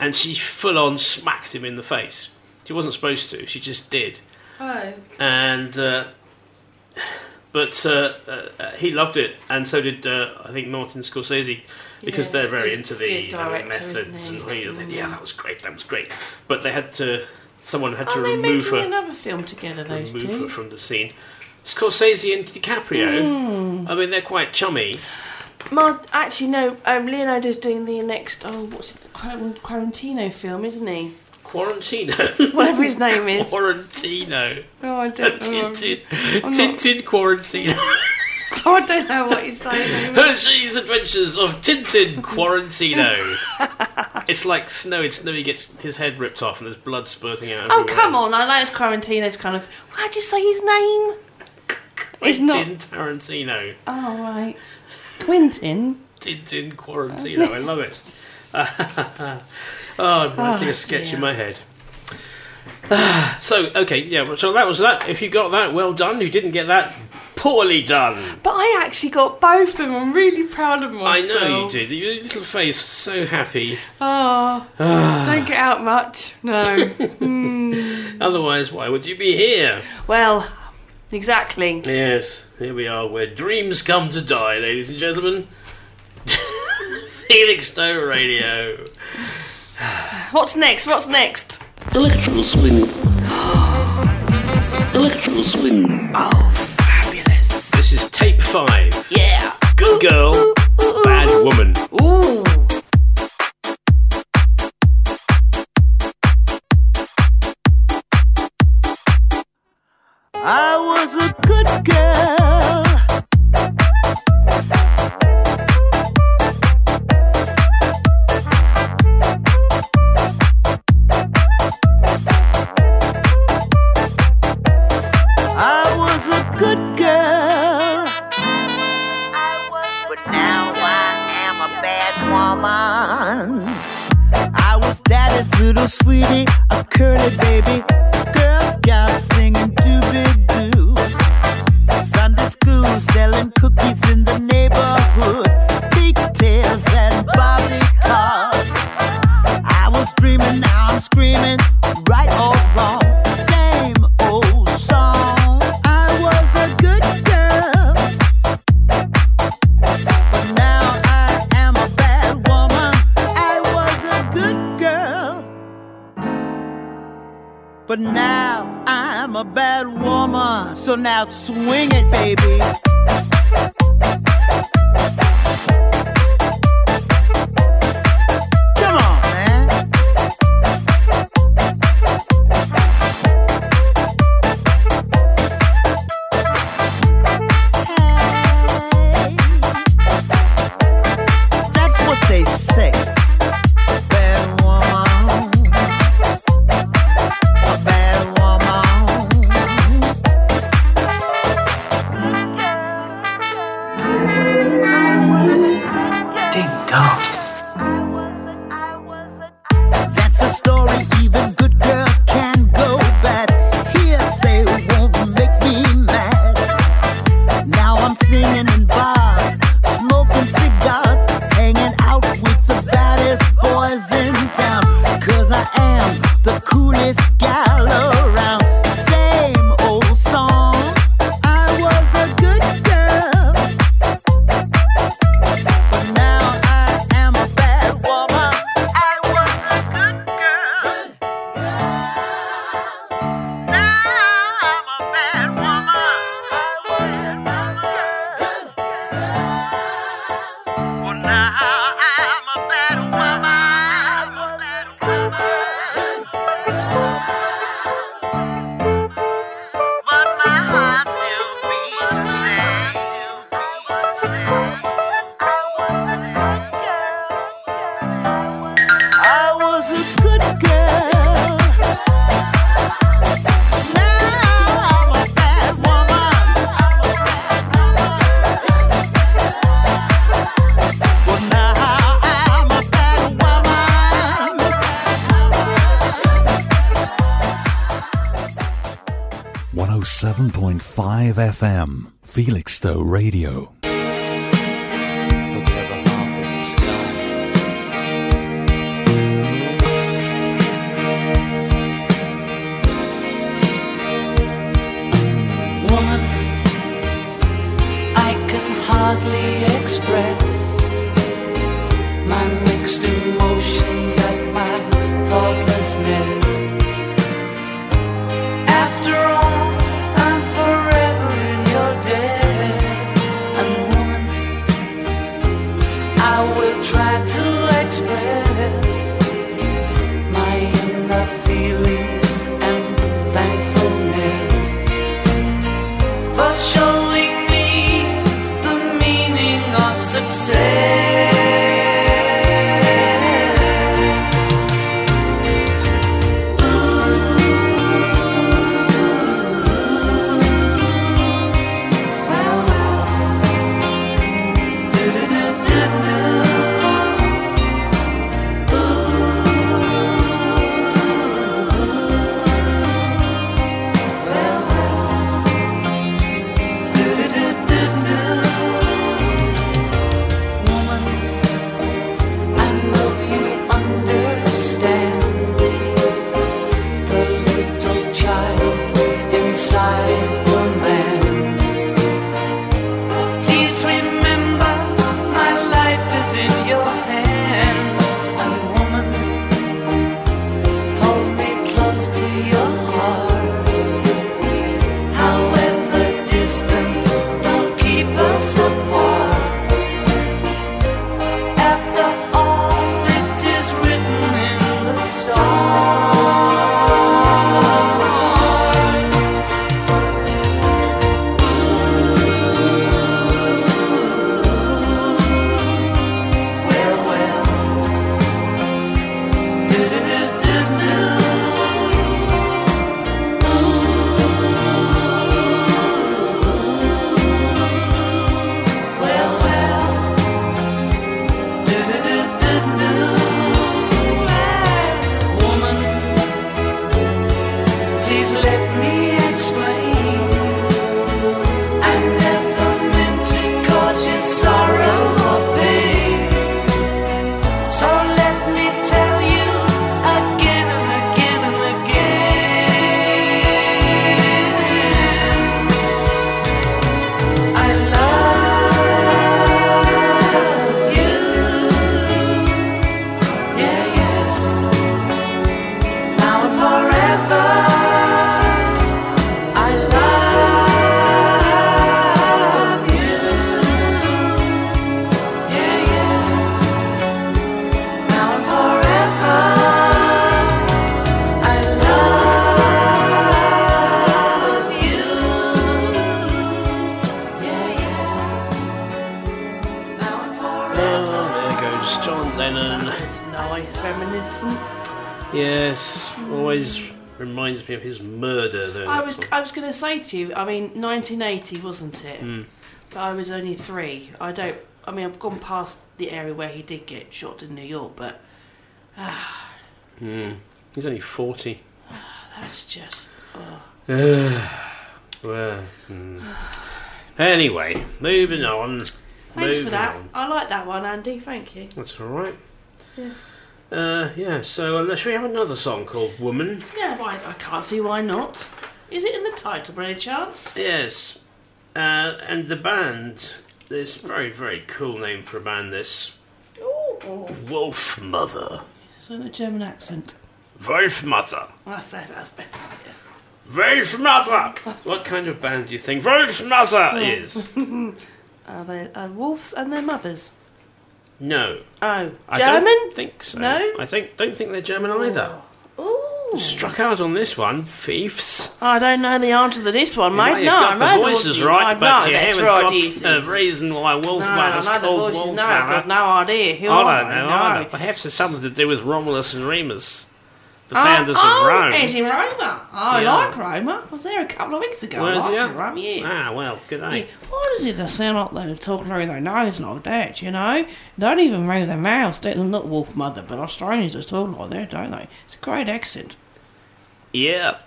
and she full on smacked him in the face. She wasn't supposed to, she just did. Oh. And, uh, but uh, uh, uh, he loved it, and so did, uh, I think, Martin Scorsese, because Yes, they're very into the director, methods and you know, yeah, that was great, that was great. But they had to, someone had to Are remove her another film together, those remove two? her from the scene. Scorsese and DiCaprio. Mm. I mean, they're quite chummy. Mar- actually, no. Um, Leonardo's doing the next. Oh, what's it? Quar- Quarantino film, isn't he? Quarantino. [laughs] Whatever his name is. Quarantino. Oh, I don't [laughs] know. Tintin. Tintin Quarantino. [laughs] Oh, I don't know what he's saying. Hergé's Adventures of Tintin Quarantino. it's like Snowy. Snowy gets his head ripped off and there's blood spurting out. Oh, everywhere. come on. I it's Quarantino's kind of. Why'd you say his name? It's not. Tarantino. Oh, right. Quentin? Tintin Quarantino. [laughs] I love it. [laughs] oh, I'm writing Oh, a sketch dear. in my head. [sighs] so, okay, yeah, so that was that. If you got that, well done. You didn't get that, poorly done. But I actually got both of them. I'm really proud of myself. I know you did. Your little face was so happy. Oh, Ah. [sighs] don't get out much. No. [laughs] Hmm. Otherwise, why would you be here? Well, exactly. Yes, here we are, where dreams come to die, ladies and gentlemen. [laughs] Felixstowe Radio. [sighs] What's next? What's next? Electro swing. [gasps] Electro swing. Oh, fabulous. This is tape five. Yeah. Good girl, bad woman. Ooh. A So now swing it, baby. 107.5 FM, Felixstowe Radio. I was going to say to you, I mean, 1980 wasn't it? Mm. But I was only three. I don't. I mean, I've gone past the area where he did get shot in New York, but ah, Mm. He's only forty. [sighs] that's just. Oh. [sighs] well, mm. anyway, moving on. Thanks moving for that. on. I like that one, Andy. Thank you. That's all right. Yeah. Uh, yeah. So, uh, should we have another song called "Woman"? Yeah, why, I can't see why not. Is it in the title by any chance? Yes. Uh, and the band. This very very cool name for a band. This Oh, Wolfmother. so the German accent. Wolfmother. That's it. That's better. Wolfmother. What kind of band do you think Wolfmother is? [laughs] Are they uh, wolves and their mothers? No. Oh, I German? don't think so. No? I think don't think they're German either. Ooh. Struck out on this one, thieves. I don't know the answer to this one, You mate. might no, have got I know the voices right, I but know, you that's haven't right, got yes, the reason why Wolf No, I know the called voices. Wolf No, I've got no idea. Who I are don't they? know. No. either. Perhaps it's something to do with Romulus and Remus, the Oh, founders oh, of Rome. is he Roma? I Yeah. like Roma. I was there a couple of weeks ago. Where I is he like at? Roma, yeah. Ah, well, good day. Why does it sound like they're talking through their nose like that, you know? Don't even move their mouths. They're not Wolfmother, but Australians just talk like that, don't they? It's a great accent. Yeah.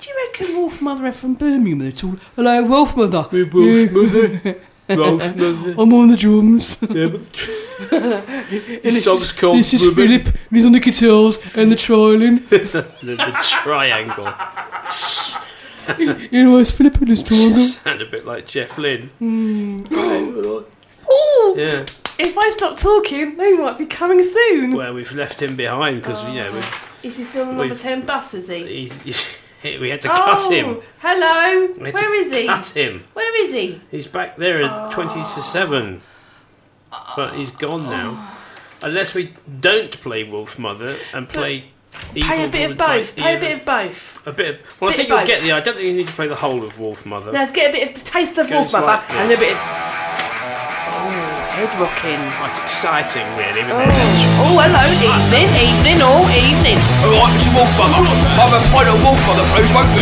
Do you reckon Wolfmother are from Birmingham? They talk, hello, Wolfmother. Wolf Mother. [laughs] Wolfmother. I'm on the drums. Yeah, [laughs] And This song's called This is. Philip, and he's on the guitars and the trialing. [laughs] The, the triangle. you know, it's Philip and his triangle. Sound a bit like Jeff Lynne. Mm. [gasps] Ooh! Yeah. If I stop talking, they might be coming soon. Well, we've left him behind because you know oh, Is he still on number We've- 10 bus, is he? we, he's, [laughs] we had to cut oh, him. hello. We had to is he? Cut him. Where is he? He's back there at oh. twenty to seven, but he's gone now. Unless we don't play Wolfmother and play. Pay Evil a bit of Woman- both. Pay a Evil- bit of both. A bit of. Well, I bit think of you'll get both. the. I don't think you need to play the whole of Wolfmother. Now, let's get a bit of the taste of Wolfmother and a bit of. Head rocking. Oh, Quite exciting, really. With Oh, it. oh hello, evening, evening, all evening. All right, Mr. Wolfmother. I'm a pint of Wolfmother, please, won't you?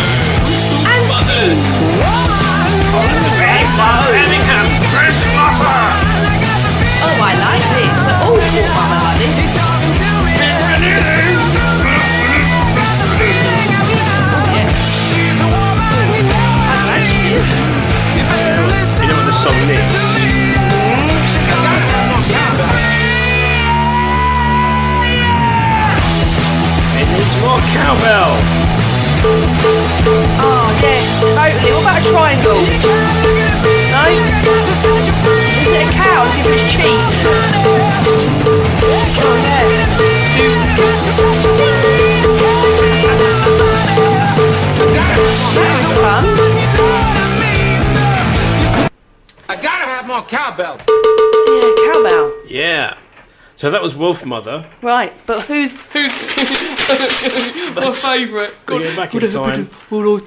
Oh, that's a very fun Birmingham Christmas. Oh, I like this. Oh, Mama Honey. You know what the song means? Needs more cowbell. Oh, yes, totally. What about a triangle? No? Is it a cow? Give it its cheeks. Oh, yeah. That was fun. I gotta have more cowbell. Yeah, cowbell. Yeah. So that was Wolfmother. Right, but who's [laughs] who's my favourite? We go back in time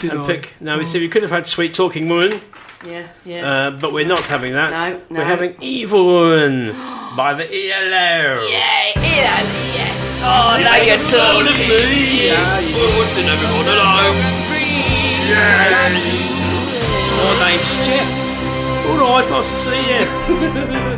and pick. Now, we see we could have had Sweet Talking Woman, Yeah, yeah. uh, but we're not having that. No, no. We're having Evil Woman by the ELO. Yeah, yeah, yeah. Oh, now you're talking. Yeah, Good everyone, hello. My name's Jeff. All right, nice to see you. [laughs]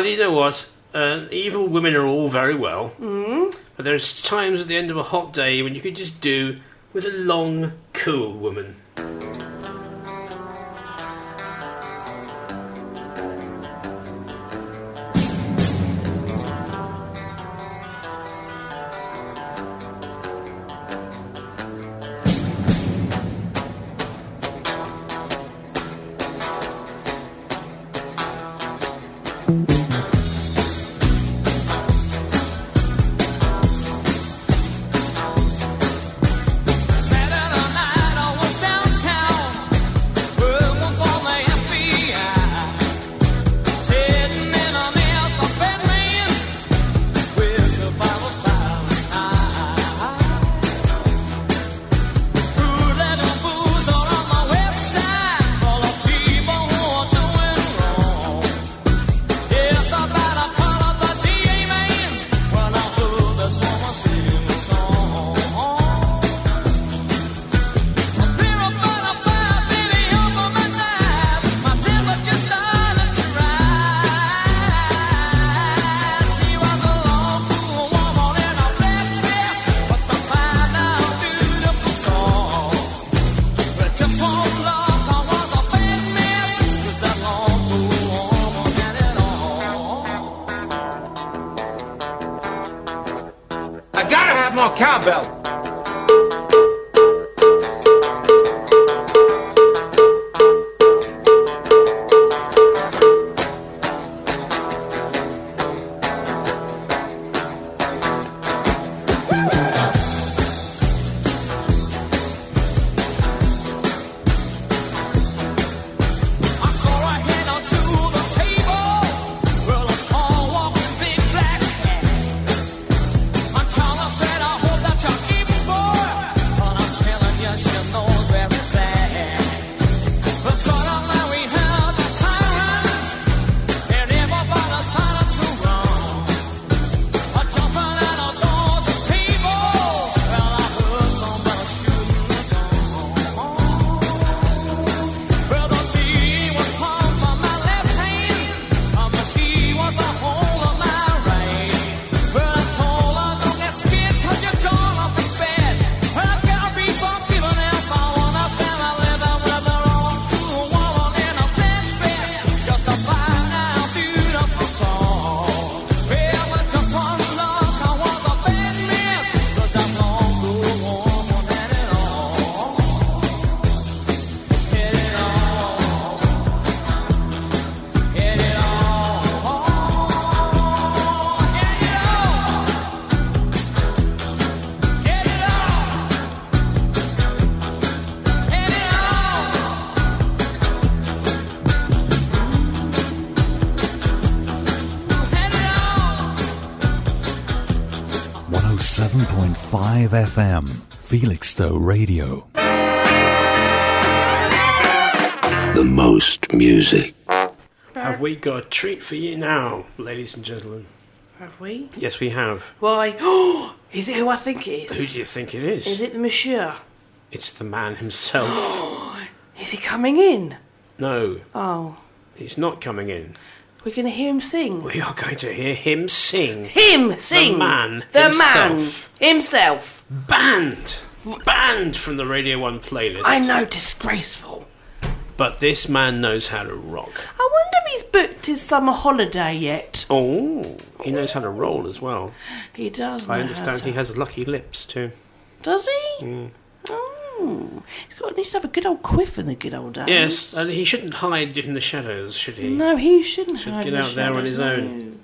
well, you know what? Uh, evil women are all very well, Mm. but there's times at the end of a hot day when you could just do with a long, cool woman. 107.5 FM, Felixstowe Radio. The most music. Have we got a treat for you now, ladies and gentlemen? Have we? Yes, we have. Why? Oh, [gasps] is it who I think it is? Who do you think it is? Is it the monsieur? It's the man himself. [gasps] Is he coming in? no, Oh, he's not coming in. We're going to hear him sing. We are going to hear him sing. Him sing. The man The himself. man himself. Banned. Banned from the Radio 1 playlist. I know, disgraceful. But this man knows how to rock. I wonder if he's booked his summer holiday yet. Oh, he knows how to roll as well. He does. I understand he has lucky lips too. Does he? Mm. Oh, he's got needs to have a good old quiff in the good old days. Yes, and he shouldn't hide in the shadows, should he? No, he shouldn't Should hide get in the out there on his own.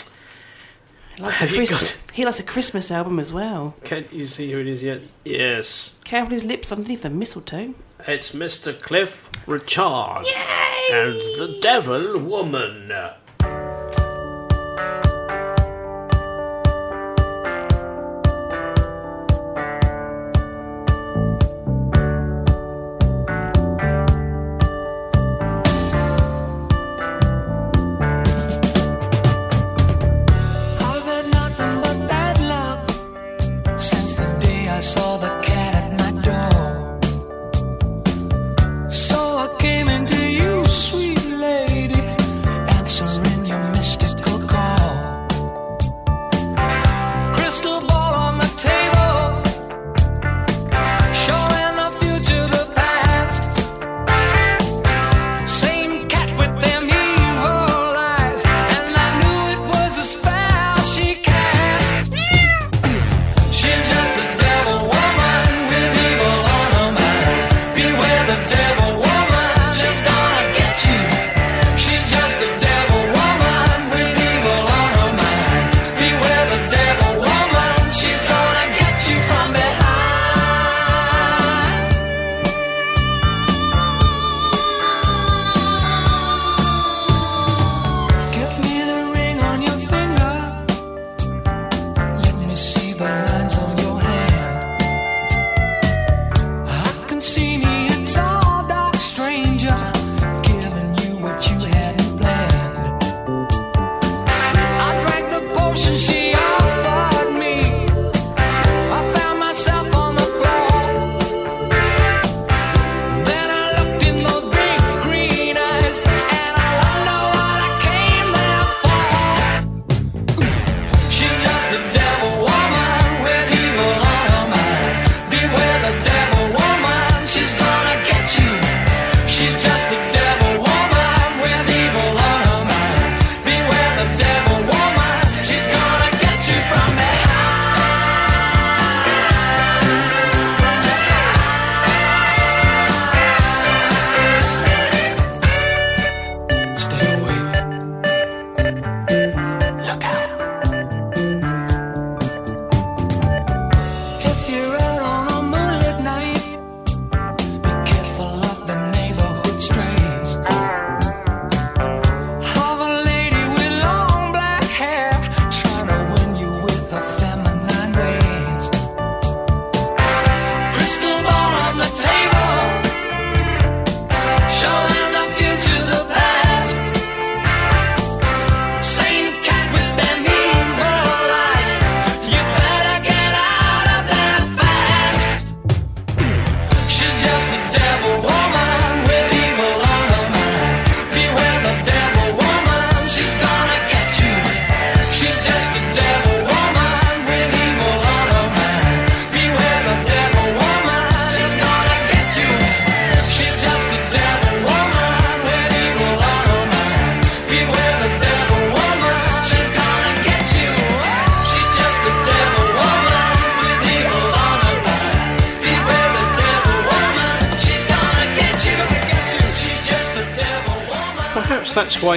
He likes, Have a you Christmas, got- he likes a Christmas album as well. Can't you see who it is yet? Yes, Careful his lips underneath the mistletoe. it's Mr. Cliff Richard and the Devil Woman.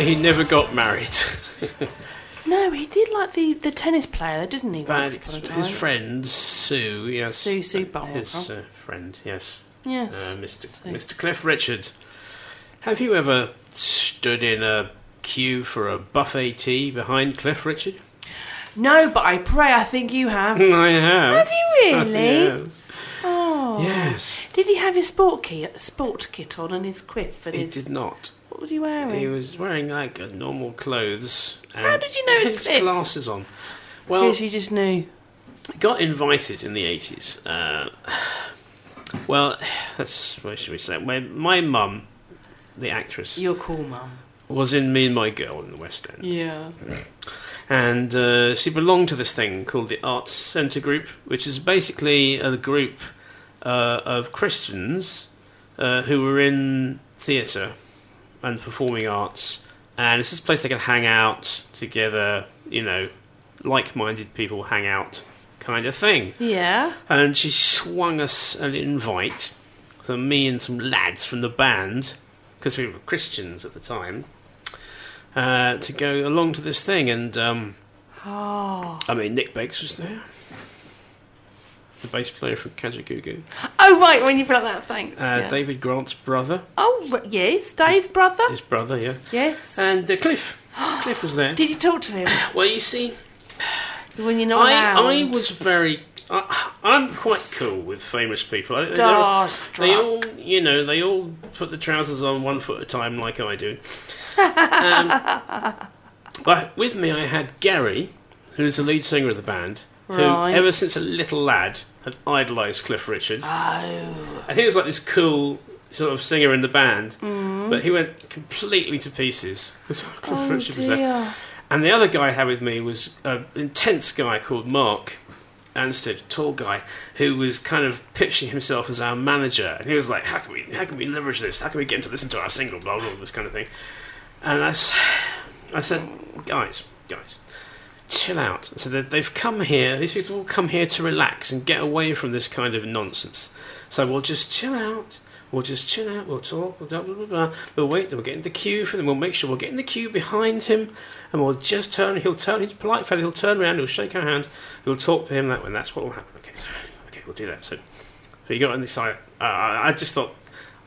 He never got married. [laughs] No, he did like the, the tennis player, didn't he? But upon a his friend Sue, yes, Sue Sue his uh, friend, yes, Yes. uh, Mr. Sue. Mr. Cliff Richard. Have you ever stood in a queue for a buffet tea behind Cliff Richard? No, but I pray I think you have. [laughs] I have. Have you really? [laughs] yes. Oh. Yes. Did he have his sport kit, sport kit on and his quiff and He his? did not. What was he wearing? He was wearing like normal clothes. How did you know his glasses on? Well, Because you just knew. got invited in the eighties. Uh, [sighs] well, [sighs] that's what should we say? My my mum, the actress, You're cool, mum. was in Me and My Girl in the West End, Yeah. [clears throat] and uh, she belonged to this thing called the Arts Centre Group, which is basically a group uh, of Christians uh, who were in theatre and performing arts, and it's just a place they can hang out together. You know, like-minded people hang out, kind of thing. Yeah. And she swung us an invite, so me and some lads from the band, because we were Christians at the time, uh, to go along to this thing. And um, Oh. I mean, Nick Beggs was there, the bass player from Kajagoogoo, Oh right, when you put it that, thanks. uh, yeah. David Grant's brother, Oh yes, Dave's brother. his brother, yeah, Yes. and uh, Cliff. [gasps] Cliff was there. Did you talk to him Well, you see, when you're not I? I was very. I, I'm quite cool with famous people. They- They, Starstruck. they all, you know, they all put the trousers on one foot at a time, like I do. [laughs] um, but with me, I had Gary, who's the lead singer of the band, who, Right. ever since a little lad, had idolised Cliff Richard. Oh. And he was like this cool sort of singer in the band, Mm. but he went completely to pieces [laughs] Cliff Oh Richard was there. And the other guy I had with me was an intense guy called Mark Anstead, a tall guy, who was kind of pitching himself as our manager. And he was like, how can we, how can we leverage this? How can we get him to listen to our single, blah, blah, blah, this kind of thing. And I, I said, guys, guys, chill out. So they- they've come here, these people will come here to relax and get away from this kind of nonsense. So we'll just chill out. We'll just chill out. We'll talk. We'll blah, blah, blah. We'll wait. We'll get in the queue for them. We'll make sure we'll get in the queue behind him, and we'll just turn. He'll turn. He's a polite fellow. He'll turn around. He'll shake our hand. We'll talk to him that way. And that's what will happen. Okay. So, okay. We'll do that. So, so you got on this side. Uh, I just thought.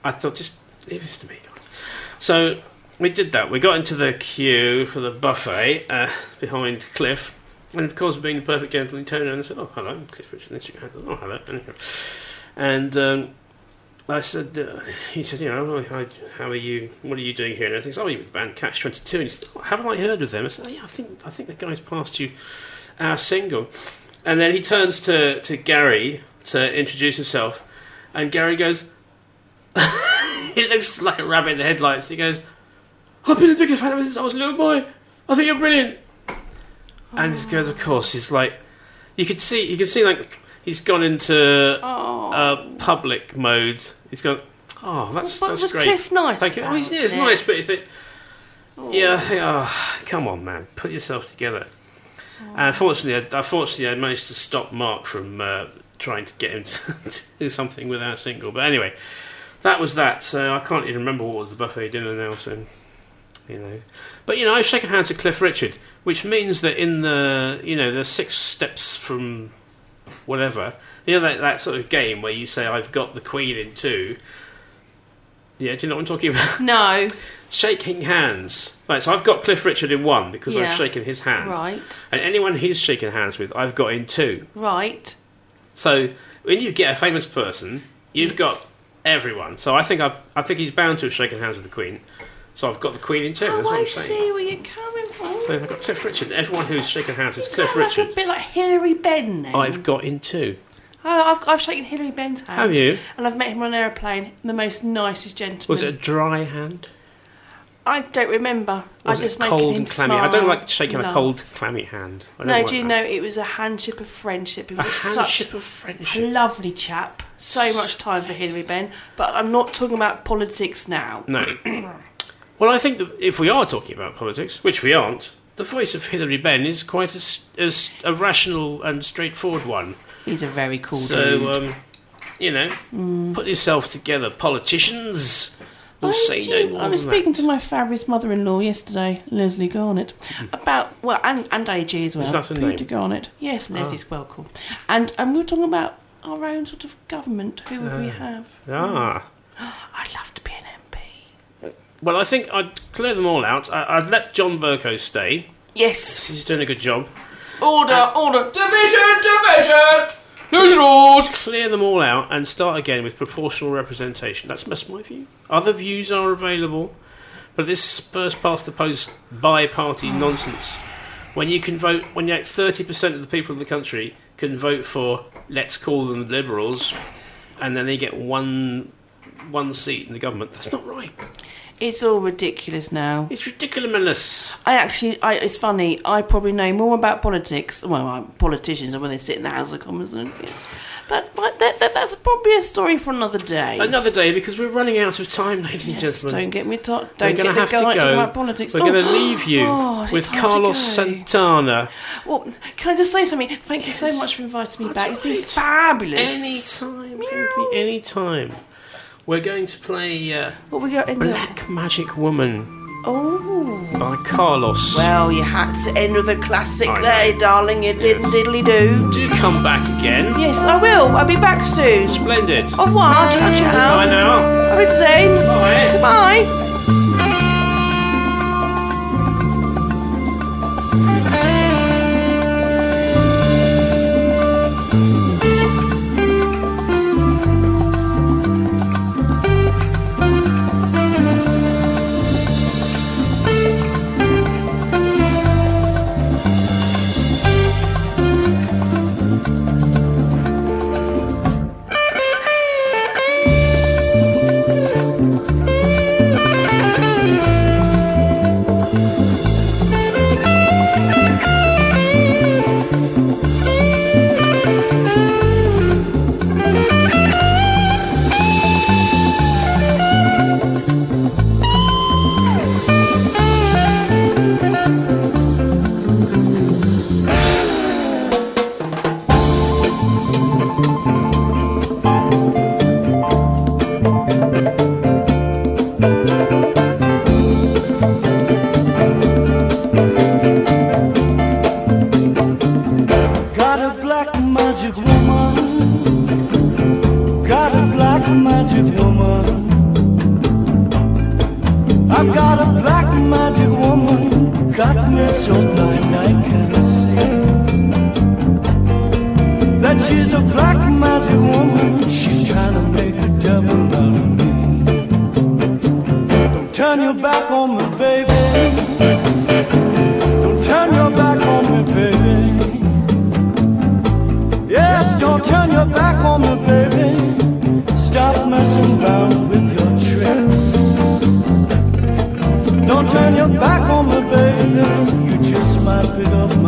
I thought just leave this to me. So we did that. We got into the queue for the buffet uh, behind Cliff. And of course, being the perfect gentleman, turned around and said, Oh, hello, Cliff Richard. And she Oh, hello. And um, I said, uh, He said, You know, hi, how are you? What are you doing here? And I think, Oh, you're with the band Catch 22. And he said, oh, Haven't I heard of them? I said, oh, Yeah, I think, I think the guys passed you our single. And then he turns to, to Gary to introduce himself. And Gary goes, [laughs] He looks like a rabbit in the headlights. He goes, I've been a bigger fan of him since I was a little boy. I think you're brilliant. And goes, of course, he's like, you could see, you could see, like, he's gone into uh, public mode. He's gone, oh, that's that's was great. Cliff nice Thank you. Oh, he's, about yeah, it's it? nice, but if it, yeah, think, oh, come on, man, put yourself together. And unfortunately, I, unfortunately, I managed to stop Mark from uh, trying to get him to, [laughs] to do something with our single. But anyway, that was that. So I can't even remember what was the buffet dinner now. So you know, but you know, I've shaken hands with Cliff Richard, which means that in the you know the six steps from whatever, you know that that sort of game where you say I've got the Queen in two. Yeah, do you know what I'm talking about? No. [laughs] Shaking hands. Right, so I've got Cliff Richard in one because Yeah. I've shaken his hand. Right. And anyone he's shaken hands with, I've got in two. Right. So when you get a famous person, you've got everyone. So I think I, I think he's bound to have shaken hands with the Queen. So I've got the Queen in two. Oh, that's what I I'm saying. see where you're coming from. So I've got Cliff Richard. Everyone who's shaken hands Is Cliff Richard. like a bit like Hilary Benn then? I've got in two. Oh, I've, I've shaken Hilary Benn's hand. Have you? And I've met him on an aeroplane. The most nicest gentleman. Was it a dry hand? I don't remember. Was I just it making cold him and clammy? I don't like shaking a No. cold, clammy hand. I don't No, like do you that. know it was a handship of friendship? He A was handship such of friendship. A lovely chap. So much time for Hilary Benn, but I'm not talking about politics now. No. [clears throat] well, I think that if we are talking about politics, which we aren't, the voice of Hilary Benn is quite as, as a rational and straightforward one. He's a very cool so, dude. um, you know, put yourself together, politicians. We'll say no more I was speaking to my fabulous mother-in-law yesterday, Leslie Garnett, about well, and and AG as well. Is that her Peter name? Garnett. Yes, Ah. Leslie's well cool. And and we were talking about our own sort of government. Who would we Ah. have? Ah. [gasps] I'd love to be an MP. Well, I think I'd clear them all out. I, I'd let John Bercow stay. Yes. He's doing a good job. Order, order, division, division. Who's rules? Clear them all out and start again with proportional representation. That's, that's my view. Other views are available, but this first past the post by party nonsense. When you can vote, when you thirty percent of the people of the country can vote for, let's call them liberals, and then they get one one seat in the government. That's not right. It's all ridiculous now. It's ridiculous. I actually, I, it's funny. I probably know more about politics, well, uh, politicians, and when they sit in the House of Commons, than but, but that, that, that's probably a story for another day. Another day because we're running out of time, ladies and Yes, gentlemen. don't get me talk. We're Don't to get have the guy to talking go. about politics. We're Oh, going to leave you oh, it's with time to Carlos go. Santana. Well, can I just say something? Thank you so much for inviting me back. It's been fabulous. Anytime, Pinky, anytime. We're going to play uh, What we got in Black Magic Woman Oh. by Carlos. Well, you had to end with a classic I know. there, darling. You did diddly do. Do come back again. Yes, I will. I'll be back soon. Splendid. Au revoir. Ciao, ciao. Bye now. Auf Wiedersehen. Bye. Bye. Turn your back on me, baby. You just might pick up